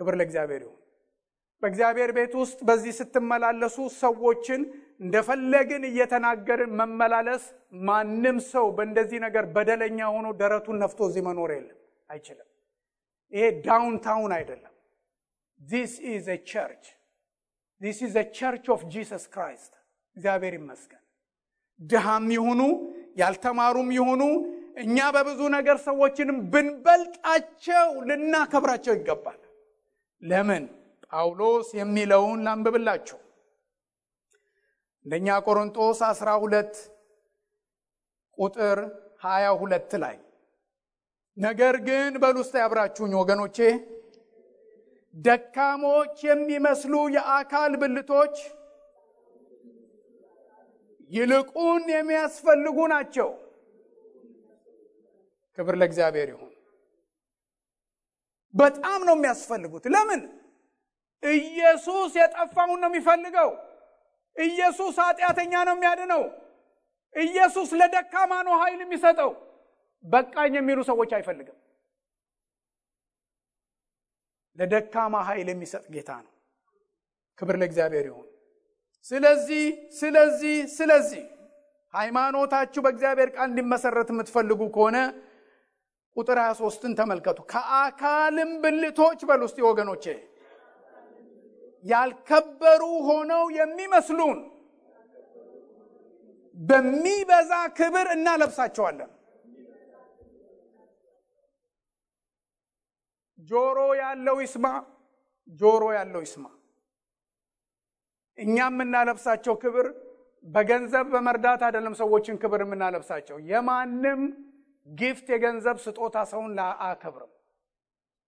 ክብር ለእግዚአብሔር ይሁን። በእግዚአብሔር ቤት ውስጥ በዚህ ስትመላለሱ ሰዎችን እንደፈለግን እየተናገርን መመላለስ ማንም ሰው በእንደዚህ ነገር በደለኛ ሆኖ ደረቱን ነፍቶ እዚህ መኖር የለም አይችልም። ይሄ downtown አይደለም። this is church this is church of Jesus Christ። እግዚአብሔር ይመስገን። ድሃም ይሁኑ ያልተማሩም ይሁኑ እኛ በብዙ ነገር ሰዎችንም ብንበልጣቸው ልናከብራቸው ይገባል። ለምን? ጳውሎስ የሚለውን ላንብብላችሁ። አንደኛ ቆሮንጦስ 12 ቁጥር 22 ላይ ነገር ግን በሉ ውስጥ ያብራችሁኝ ወገኖቼ፣ ደካሞች የሚመስሉ የአካል ብልቶች ይልቁን የሚያስፈልጉ ናቸው። ክብር ለእግዚአብሔር ይሁን። በጣም ነው የሚያስፈልጉት። ለምን? ኢየሱስ የጠፋውን ነው የሚፈልገው። ኢየሱስ ኃጢአተኛ ነው የሚያድነው። ኢየሱስ ለደካማ ነው ኃይል የሚሰጠው። በቃኝ የሚሉ ሰዎች አይፈልግም። ለደካማ ኃይል የሚሰጥ ጌታ ነው። ክብር ለእግዚአብሔር ይሁን። ስለዚህ ስለዚህ ስለዚህ ሃይማኖታችሁ በእግዚአብሔር ቃል እንዲመሰረት የምትፈልጉ ከሆነ ቁጥር 23ን ተመልከቱ። ከአካልም ብልቶች በሉ እስቲ ወገኖቼ ያልከበሩ ሆነው የሚመስሉን በሚበዛ ክብር እናለብሳቸዋለን። ጆሮ ያለው ይስማ፣ ጆሮ ያለው ይስማ። እኛ የምናለብሳቸው ክብር በገንዘብ በመርዳት አይደለም። ሰዎችን ክብር የምናለብሳቸው የማንም gift የገንዘብ ስጦታ ሰውን አያከብርም።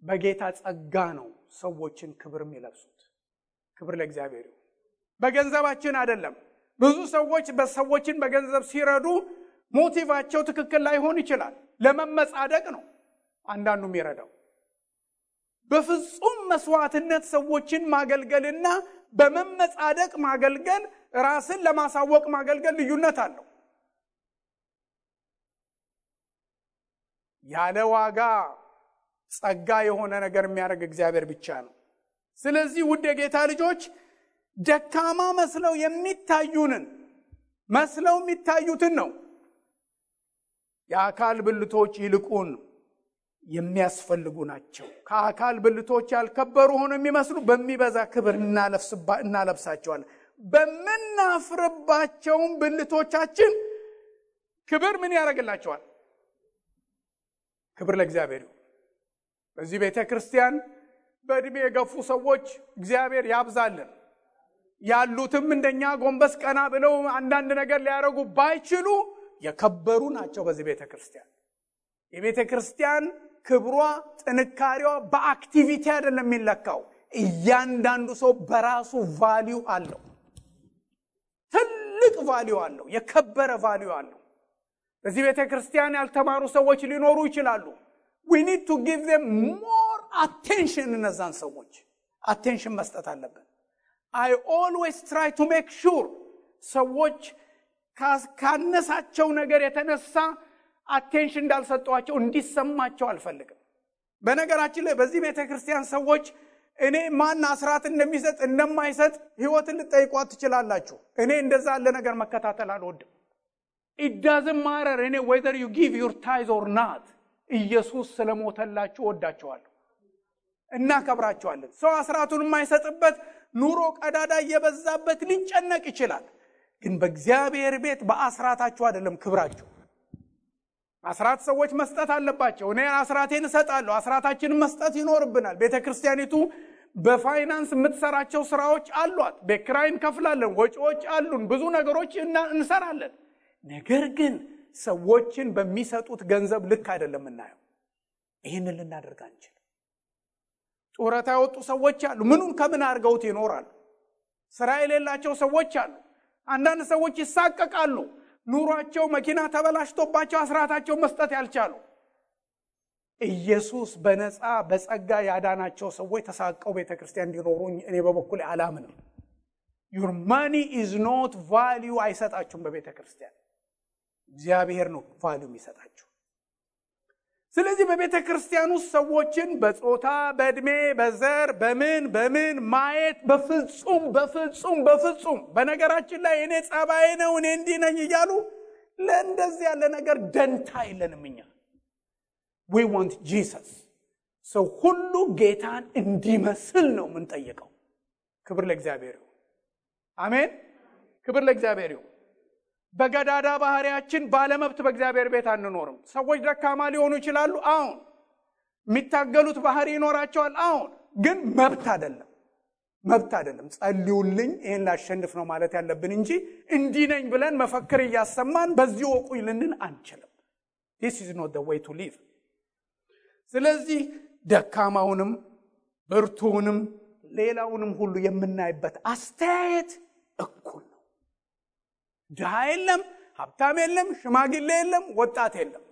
በጌታ ጸጋ ነው ሰዎችን ክብር የሚለብሱት። ክብር ለእግዚአብሔር በገንዘባችን አይደለም። ብዙ ሰዎች በሰዎችን በገንዘብ ሲረዱ motive ኣቸው ትክክል ላይሆን ይችላል። ለመመጻደቅ ነው አንዳንዱ የሚረዳው። በፍጹም መስዋዕትነት ሰዎችን ማገልገልና በመመጻደቅ ማገልገል፣ ራስን ለማሳወቅ ማገልገል ልዩነት አለው። ያለ ዋጋ ጸጋ የሆነ ነገር የሚያደርግ እግዚአብሔር ብቻ ነው። ስለዚህ ውድ የጌታ ልጆች ደካማ መስለው የሚታዩንን መስለው የሚታዩትን ነው የአካል ብልቶች ይልቁን የሚያስፈልጉ ናቸው። ከአካል ብልቶች ያልከበሩ ሆነው የሚመስሉ በሚበዛ ክብር እናለብሳቸዋለን። በምናፍርባቸውም ብልቶቻችን ክብር ምን ያደርግላቸዋል? ክብር ለእግዚአብሔር በዚህ ቤተ ክርስቲያን በዕድሜ የገፉ ሰዎች እግዚአብሔር ያብዛልን። ያሉትም እንደኛ ጎንበስ ቀና ብለው አንዳንድ ነገር ሊያደርጉ ባይችሉ የከበሩ ናቸው። በዚህ ቤተ ክርስቲያን የቤተ ክርስቲያን ክብሯ፣ ጥንካሬዋ በ activity አይደለም የሚለካው። እያንዳንዱ ሰው በራሱ value አለው። ትልቅ value አለው። የከበረ value አለው። በዚህ ቤተ ክርስቲያን ያልተማሩ ሰዎች ሊኖሩ ይችላሉ። we need to give them more attention። እነዛን ሰዎች attention መስጠት አለብን። I always try to make sure ሰዎች ካነሳቸው ነገር የተነሳ attention እንዳልሰጧቸው እንዲሰማቸው አልፈልግም። በነገራችን ላይ በዚህ ቤተ ክርስቲያን ሰዎች እኔ ማን አስራት እንደሚሰጥ እንደማይሰጥ ህይወትን ልጠይቋት ትችላላችሁ። እኔ እንደዛ ያለ ነገር መከታተል አልወድም። it doesn't matter እኔ whether you give your tithe or not ኢየሱስ ስለሞተላችሁ እወዳችኋለሁ፣ እናከብራችኋለን። ሰው አስራቱን የማይሰጥበት ኑሮ ቀዳዳ እየበዛበት ሊጨነቅ ይችላል። ግን በእግዚአብሔር ቤት በአስራታችሁ አይደለም ክብራችሁ። አስራት ሰዎች መስጠት አለባቸው። እኔ አስራቴን እሰጣለሁ። አስራታችንን መስጠት ይኖርብናል። ቤተ ክርስቲያኒቱ በፋይናንስ የምትሰራቸው ስራዎች አሏት። ቤት እንከፍላለን፣ ወጪዎች አሉን፣ ብዙ ነገሮች እንሰራለን። ነገር ግን ሰዎችን በሚሰጡት ገንዘብ ልክ አይደለም የምናየው። ይህንን ልናደርግ አንችልም። ጡረታ የወጡ ሰዎች አሉ። ምኑን ከምን አድርገውት ይኖራሉ? ስራ የሌላቸው ሰዎች አሉ። አንዳንድ ሰዎች ይሳቀቃሉ። ኑሯቸው መኪና ተበላሽቶባቸው አስራታቸው መስጠት ያልቻሉ ኢየሱስ በነፃ በጸጋ ያዳናቸው ሰዎች ተሳቀው ቤተ ክርስቲያን እንዲኖሩ እኔ በበኩል አላምንም። your money is not value አይሰጣችሁም። በቤተ ክርስቲያን እግዚአብሔር ነው value የሚሰጣችሁ። ስለዚህ በቤተ ክርስቲያን ውስጥ ሰዎችን በጾታ፣ በእድሜ፣ በዘር፣ በምን በምን ማየት በፍጹም በፍጹም በፍጹም። በነገራችን ላይ እኔ ጸባዬ ነው እኔ እንዲህ ነኝ እያሉ ለእንደዚህ ያለ ነገር ደንታ የለንም እኛ። we want Jesus ሰው ሁሉ ጌታን እንዲመስል ነው የምንጠይቀው። ክብር ለእግዚአብሔር ይሁን። አሜን? ክብር ለእግዚአብሔር ይሁን በገዳዳ ባህሪያችን ባለመብት በእግዚአብሔር ቤት አንኖርም። ሰዎች ደካማ ሊሆኑ ይችላሉ። አሁን የሚታገሉት ባህሪ ይኖራቸዋል። አሁን ግን መብት አይደለም። መብት አይደለም። ጸልዩልኝ ይህን ላሸንፍ ነው ማለት ያለብን እንጂ እንዲህ ነኝ ብለን መፈክር እያሰማን በዚህ ወቁኝ ልንል አንችልም። this is not way to live ስለዚህ ደካማውንም ብርቱውንም ሌላውንም ሁሉ የምናይበት አስተያየት እኩል ድሃ የለም ሀብታም የለም ሽማግሌ የለም ወጣት የለም።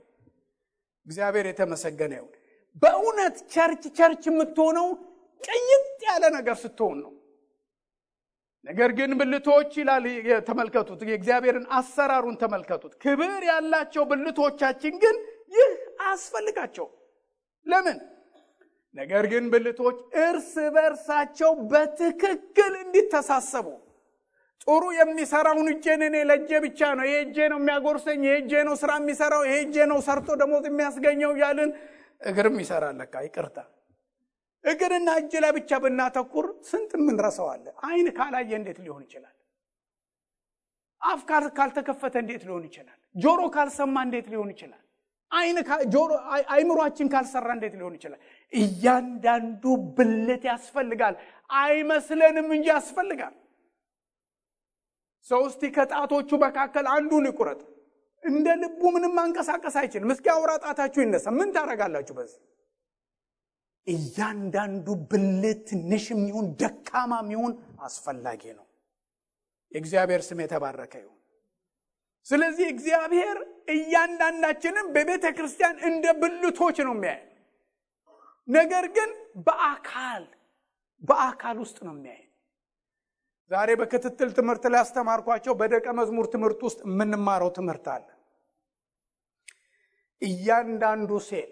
እግዚአብሔር የተመሰገነ ይሁን። በእውነት church church የምትሆነው ቅይጥ ያለ ነገር ስትሆን ነው። ነገር ግን ብልቶች ይላል ተመልከቱት የእግዚአብሔርን አሰራሩን ተመልከቱት። ክብር ያላቸው ብልቶቻችን ግን ይህ አያስፈልጋቸው ለምን? ነገር ግን ብልቶች እርስ በርሳቸው በትክክል እንዲተሳሰቡ ጥሩ የሚሰራውን እጄን እኔ ለእጄ ብቻ ነው። ይሄ እጄ ነው የሚያጎርሰኝ ይሄ እጄ ነው ስራ የሚሰራው ይሄ እጄ ነው ሰርቶ ደሞዝ የሚያስገኘው ያልን እግርም ይሰራል። ይቅርታ። እግርና እጅ ላይ ብቻ ብናተኩር ስንት የምንረሰዋለ አይን ካላየ እንዴት ሊሆን ይችላል? አፍ ካልተከፈተ እንዴት ሊሆን ይችላል? ጆሮ ካልሰማ እንዴት ሊሆን ይችላል? አይምሯችን ካልሰራ እንዴት ሊሆን ይችላል? እያንዳንዱ ብልት ያስፈልጋል። አይመስለንም እንጂ ያስፈልጋል ሰው እስቲ ከጣቶቹ መካከል አንዱን ይቁረጥ። እንደ ልቡ ምንም ማንቀሳቀስ አይችልም። እስኪ አውራ ጣታችሁ ይነሳ። ምን ታደረጋላችሁ በዚህ? እያንዳንዱ ብልት ትንሽም ይሁን ደካማም ይሁን አስፈላጊ ነው። የእግዚአብሔር ስም የተባረከ ይሁን። ስለዚህ እግዚአብሔር እያንዳንዳችንም በቤተ ክርስቲያን እንደ ብልቶች ነው የሚያይ ነገር ግን በአካል በአካል ውስጥ ነው የሚያይ ዛሬ በክትትል ትምህርት ላይ ያስተማርኳቸው በደቀ መዝሙር ትምህርት ውስጥ የምንማረው ትምህርት አለ። እያንዳንዱ ሴል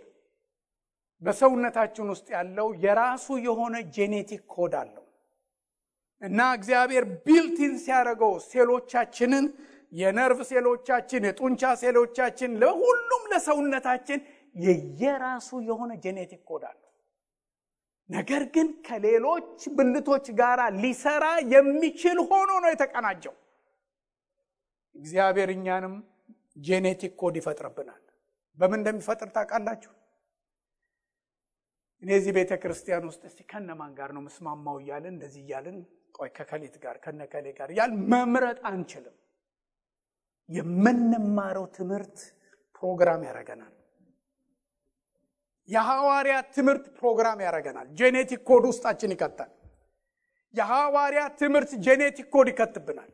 በሰውነታችን ውስጥ ያለው የራሱ የሆነ genetic code አለው እና እግዚአብሔር ብልትን ሲያደርገው ሴሎቻችንን የነርቭ ሴሎቻችን የጡንቻ ሴሎቻችን ለሁሉም ለሰውነታችን የየራሱ የሆነ genetic code አለው ነገር ግን ከሌሎች ብልቶች ጋር ሊሰራ የሚችል ሆኖ ነው የተቀናጀው። እግዚአብሔር እኛንም genetic code ይፈጥርብናል። በምን እንደሚፈጥር ታውቃላችሁ? እኔ እዚህ ቤተ ክርስቲያን ውስጥ እስቲ ከነማን ጋር ነው ምስማማው እያልን እንደዚህ እያልን ቆይ ከእከሊት ጋር ከነእከሌ ጋር እያልን መምረጥ አንችልም። የምንማረው ትምህርት ፕሮግራም ያደረገናል የሐዋርያት ትምህርት program ያደርገናል genetic code ውስጣችን ይከታል የሐዋርያት ትምህርት genetic code ይከትብናል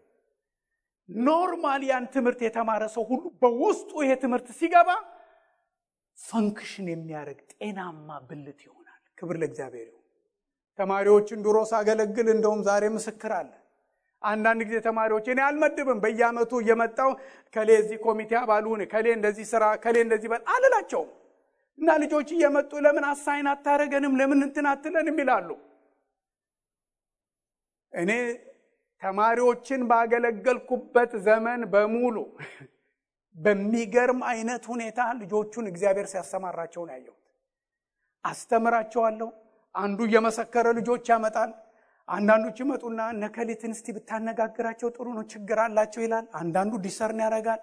normally ያን ትምህርት የተማረ ሰው ሁሉ በውስጡ ይሄ ትምህርት ሲገባ ፈንክሽን የሚያደርግ ጤናማ ብልት ይሆናል። ክብር ለእግዚአብሔር ይሁን። ተማሪዎችን ድሮ ሳገለግል እንደውም ዛሬ ምስክር አለ። አንዳንድ ጊዜ ተማሪዎች እኔ አልመድብም በየዓመቱ እየመጣው ከሌ እዚህ ኮሚቴ አባሉን ከሌ እንደዚህ ስራ ከሌ እንደዚህ በል አልላቸውም እና ልጆች እየመጡ ለምን አሳይን አታረገንም ለምን እንትን አትለንም ይላሉ። እኔ ተማሪዎችን ባገለገልኩበት ዘመን በሙሉ በሚገርም አይነት ሁኔታ ልጆቹን እግዚአብሔር ሲያሰማራቸው ነው ያየሁት። አስተምራቸዋለሁ። አንዱ እየመሰከረ ልጆች ያመጣል። አንዳንዶች ይመጡና እነእከሊትን እስቲ ብታነጋግራቸው ጥሩ ነው፣ ችግር አላቸው ይላል። አንዳንዱ discern ያደርጋል።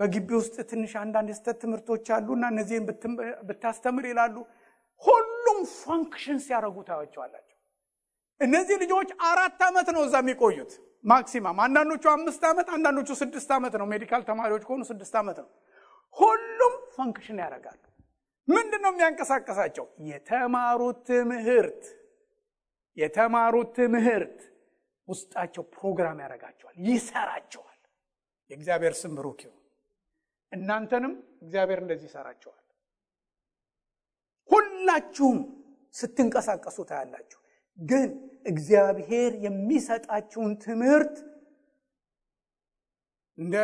በግቢ ውስጥ ትንሽ አንዳንድ የስህተት ትምህርቶች አሉና እነዚህን ብታስተምር ይላሉ። ሁሉም function ሲያደርጉ ታያቸዋላችሁ። እነዚህ ልጆች አራት ዓመት ነው እዛ የሚቆዩት maximum። አንዳንዶቹ አምስት ዓመት፣ አንዳንዶቹ ስድስት ዓመት ነው። medical ተማሪዎች ከሆኑ ስድስት ዓመት ነው። ሁሉም function ያደርጋሉ። ምንድን ነው የሚያንቀሳቅሳቸው? የተማሩት ትምህርት የተማሩት ትምህርት ውስጣቸው ፕሮግራም ያደርጋቸዋል፣ ይሰራቸዋል። የእግዚአብሔር ስም ብሩክ ይሁን። እናንተንም እግዚአብሔር እንደዚህ ይሰራቸዋል። ሁላችሁም ስትንቀሳቀሱ ታያላችሁ። ግን እግዚአብሔር የሚሰጣችሁን ትምህርት እንደ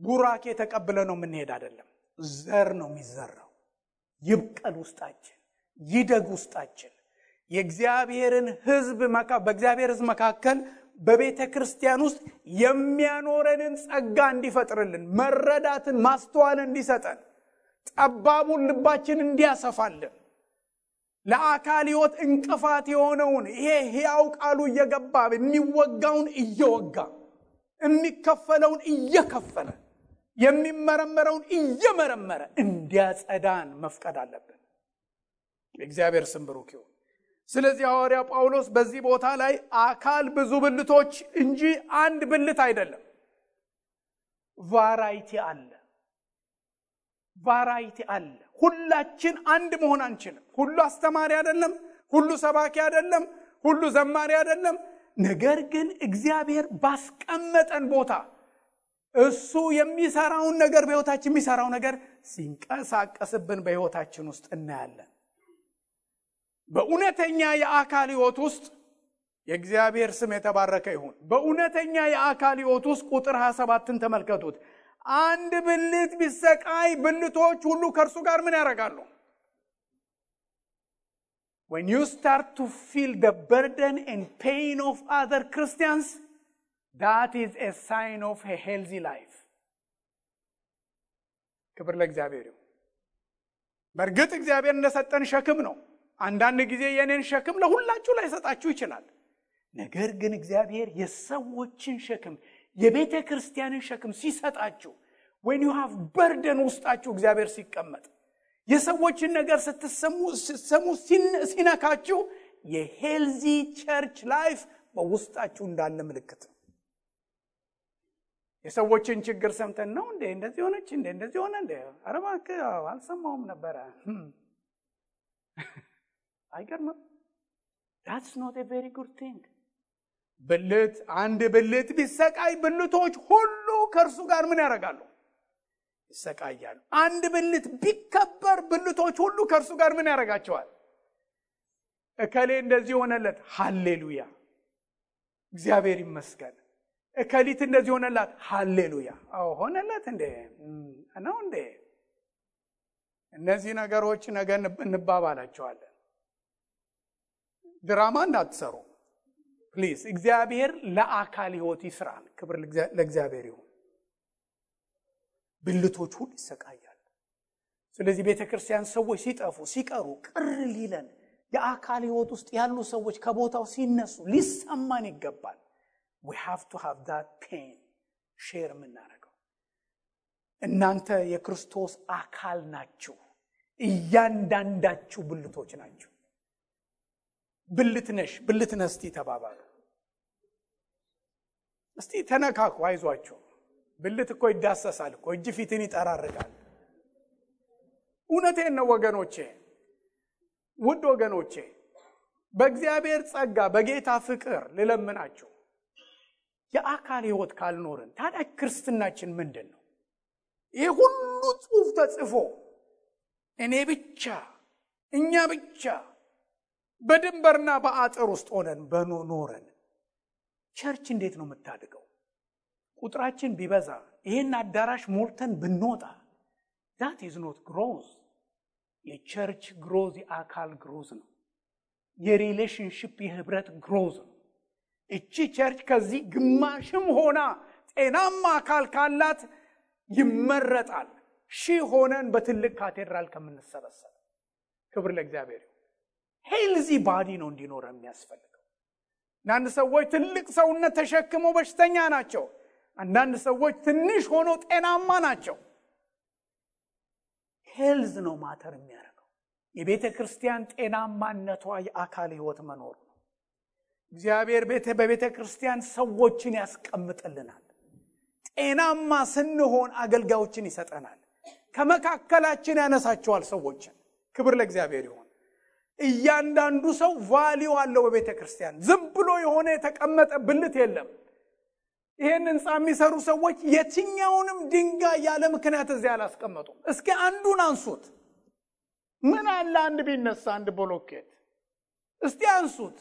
ቡራኬ ተቀብለ ነው የምንሄድ አይደለም። ዘር ነው የሚዘራው። ይብቀል ውስጣችን፣ ይደግ ውስጣችን። የእግዚአብሔርን ሕዝብ በእግዚአብሔር ሕዝብ መካከል በቤተ ክርስቲያን ውስጥ የሚያኖረንን ጸጋ እንዲፈጥርልን፣ መረዳትን፣ ማስተዋልን እንዲሰጠን፣ ጠባቡን ልባችን እንዲያሰፋልን ለአካል ሕይወት እንቅፋት የሆነውን ይሄ ሕያው ቃሉ እየገባ የሚወጋውን እየወጋ የሚከፈለውን እየከፈለ የሚመረመረውን እየመረመረ እንዲያጸዳን መፍቀድ አለብን። የእግዚአብሔር ስም ብሩክ ይሁን። ስለዚህ ሐዋርያ ጳውሎስ በዚህ ቦታ ላይ አካል ብዙ ብልቶች እንጂ አንድ ብልት አይደለም። ቫራይቲ አለ፣ ቫራይቲ አለ። ሁላችን አንድ መሆን አንችልም። ሁሉ አስተማሪ አይደለም፣ ሁሉ ሰባኪ አይደለም፣ ሁሉ ዘማሪ አይደለም። ነገር ግን እግዚአብሔር ባስቀመጠን ቦታ እሱ የሚሰራውን ነገር በሕይወታችን የሚሰራው ነገር ሲንቀሳቀስብን በሕይወታችን ውስጥ እናያለን። በእውነተኛ የአካል ሕይወት ውስጥ የእግዚአብሔር ስም የተባረከ ይሁን። በእውነተኛ የአካል ሕይወት ውስጥ ቁጥር 27ን ተመልከቱት። አንድ ብልት ቢሰቃይ ብልቶች ሁሉ ከእርሱ ጋር ምን ያደርጋሉ? when you start to feel the burden and pain of other Christians that is a sign of a healthy ክብር ለእግዚአብሔር ይሁን። በእርግጥ እግዚአብሔር እንደሰጠን ሸክም ነው። አንዳንድ ጊዜ የኔን ሸክም ለሁላችሁ ላይሰጣችሁ ይችላል። ነገር ግን እግዚአብሔር የሰዎችን ሸክም የቤተ ክርስቲያንን ሸክም ሲሰጣችሁ when you have burden ውስጣችሁ እግዚአብሔር ሲቀመጥ የሰዎችን ነገር ስትሰሙ ሲነካችሁ የ healthy church life በውስጣችሁ እንዳለ ምልክት የሰዎችን ችግር ሰምተን ነው እንዴ? እንደዚህ ሆነች እንዴ? እንደዚህ ሆነ እንዴ? ኧረ እባክህ አልሰማውም ነበረ አይገርምም? that's not a very good thing ብልት አንድ ብልት ቢሰቃይ ብልቶች ሁሉ ከእርሱ ጋር ምን ያደርጋሉ? ይሰቃያሉ። አንድ ብልት ቢከበር ብልቶች ሁሉ ከእርሱ ጋር ምን ያደርጋቸዋል? እከሌ እንደዚህ ሆነለት ሃሌሉያ! እግዚአብሔር ይመስገን። እከሊት እንደዚህ ሆነላት ሃሌሉያ! አዎ ሆነለት እንዴ? ነው እንዴ? እነዚህ ነገሮች ነገ እንባባላቸዋለን ድራማ እንዳትሰሩ። please እግዚአብሔር ለአካል ህይወት ይስራን ክብር ለእግዚአብሔር ይሁን። ብልቶች ሁሉ ይሰቃያሉ። ስለዚህ ቤተ ክርስቲያን ሰዎች ሲጠፉ ሲቀሩ ቅር ሊለን የአካል ህይወት ውስጥ ያሉ ሰዎች ከቦታው ሲነሱ ሊሰማን ይገባል። We have to have that pain share የምናደርገው። እናንተ የክርስቶስ አካል ናችሁ። እያንዳንዳችሁ ብልቶች ናችሁ ብልት ነሽ ብልት ነህ እስቲ ተባባሉ። እስቲ ተነካኩ አይዟችሁ። ብልት እኮ ይዳሰሳል እኮ እጅ ፊትን ይጠራርጋል። እውነቴን ነው ወገኖቼ ውድ ወገኖቼ በእግዚአብሔር ጸጋ በጌታ ፍቅር ልለምናችሁ። የአካል ህይወት ካልኖርን ታዲያ ክርስትናችን ምንድን ነው? ይህ ሁሉ ጽሑፍ ተጽፎ እኔ ብቻ እኛ ብቻ በድንበርና በአጥር ውስጥ ሆነን ብንኖር church እንዴት ነው የምታድገው? ቁጥራችን ቢበዛ ይህን አዳራሽ ሞልተን ብንወጣ that is not growth። የ church growth የአካል growth ነው። የ relationship የህብረት growth ነው። እቺ church ከዚህ ግማሽም ሆና ጤናማ አካል ካላት ይመረጣል ሺህ ሆነን በትልቅ ካቴድራል ከምንሰበሰብ። ክብር ለእግዚአብሔር። healthy body ነው እንዲኖር የሚያስፈልገው። አንዳንድ ሰዎች ትልቅ ሰውነት ተሸክመው በሽተኛ ናቸው። አንዳንድ ሰዎች ትንሽ ሆነው ጤናማ ናቸው። health ነው matter የሚያደርገው። የቤተ ክርስቲያን ጤናማነቷ የአካል ህይወት መኖሩ ነው። እግዚአብሔር በቤተ ክርስቲያን ሰዎችን ያስቀምጥልናል። ጤናማ ስንሆን አገልጋዮችን ይሰጠናል። ከመካከላችን ያነሳቸዋል ሰዎችን። ክብር ለእግዚአብሔር ይሆን። እያንዳንዱ ሰው value አለው በቤተ ክርስቲያን። ዝም ብሎ የሆነ የተቀመጠ ብልት የለም። ይህን ህንፃ የሚሰሩ ሰዎች የትኛውንም ድንጋይ ያለ ምክንያት እዚያ አላስቀመጡም። እስኪ አንዱን አንሱት። ምን አለ አንድ ቢነሳ አንድ ቦሎኬት እስቲ አንሱት።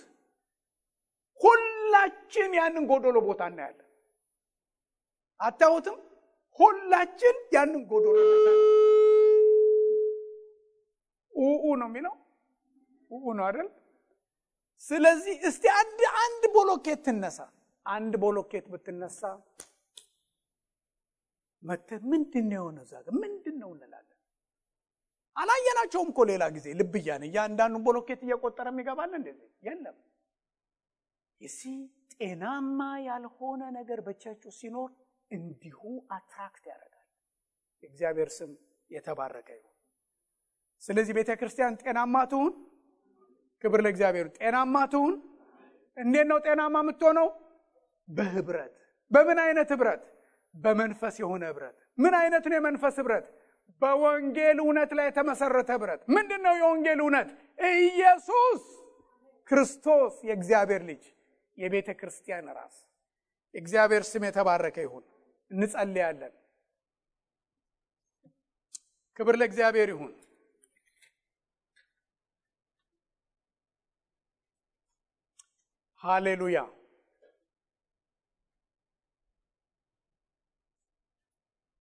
ሁላችን ያንን ጎዶሎ ቦታ እናያለን። አታዩትም? ሁላችን ያንን ጎዶሎ ኡኡ ነው የሚለው ነው አይደል? ስለዚህ እስቲ አንድ አንድ ቦሎኬት ትነሳ። አንድ ቦሎኬት ብትነሳ መተህ ምንድን ነው የሆነ እዛ ምንድን ነው እንላለን። አላየናቸውም እኮ ሌላ ጊዜ ልብ እያለ እያንዳንዱን ቦሎኬት እየቆጠረ የሚገባል እንደዚህ የለም። ይሲ ጤናማ ያልሆነ ነገር በቸርቹ ሲኖር እንዲሁ አትራክት ያደርጋል። የእግዚአብሔር ስም የተባረከ ይሁን። ስለዚህ ቤተ ክርስቲያን ጤናማ ትሁን። ክብር ለእግዚአብሔር። ጤናማ ትሁን። እንዴት ነው ጤናማ የምትሆነው? በህብረት። በምን አይነት ህብረት? በመንፈስ የሆነ ህብረት። ምን አይነት ነው የመንፈስ ህብረት? በወንጌል እውነት ላይ የተመሰረተ ህብረት። ምንድን ነው የወንጌል እውነት? ኢየሱስ ክርስቶስ የእግዚአብሔር ልጅ የቤተ ክርስቲያን ራስ። የእግዚአብሔር ስም የተባረከ ይሁን። እንጸልያለን። ክብር ለእግዚአብሔር ይሁን። ሃሌሉያ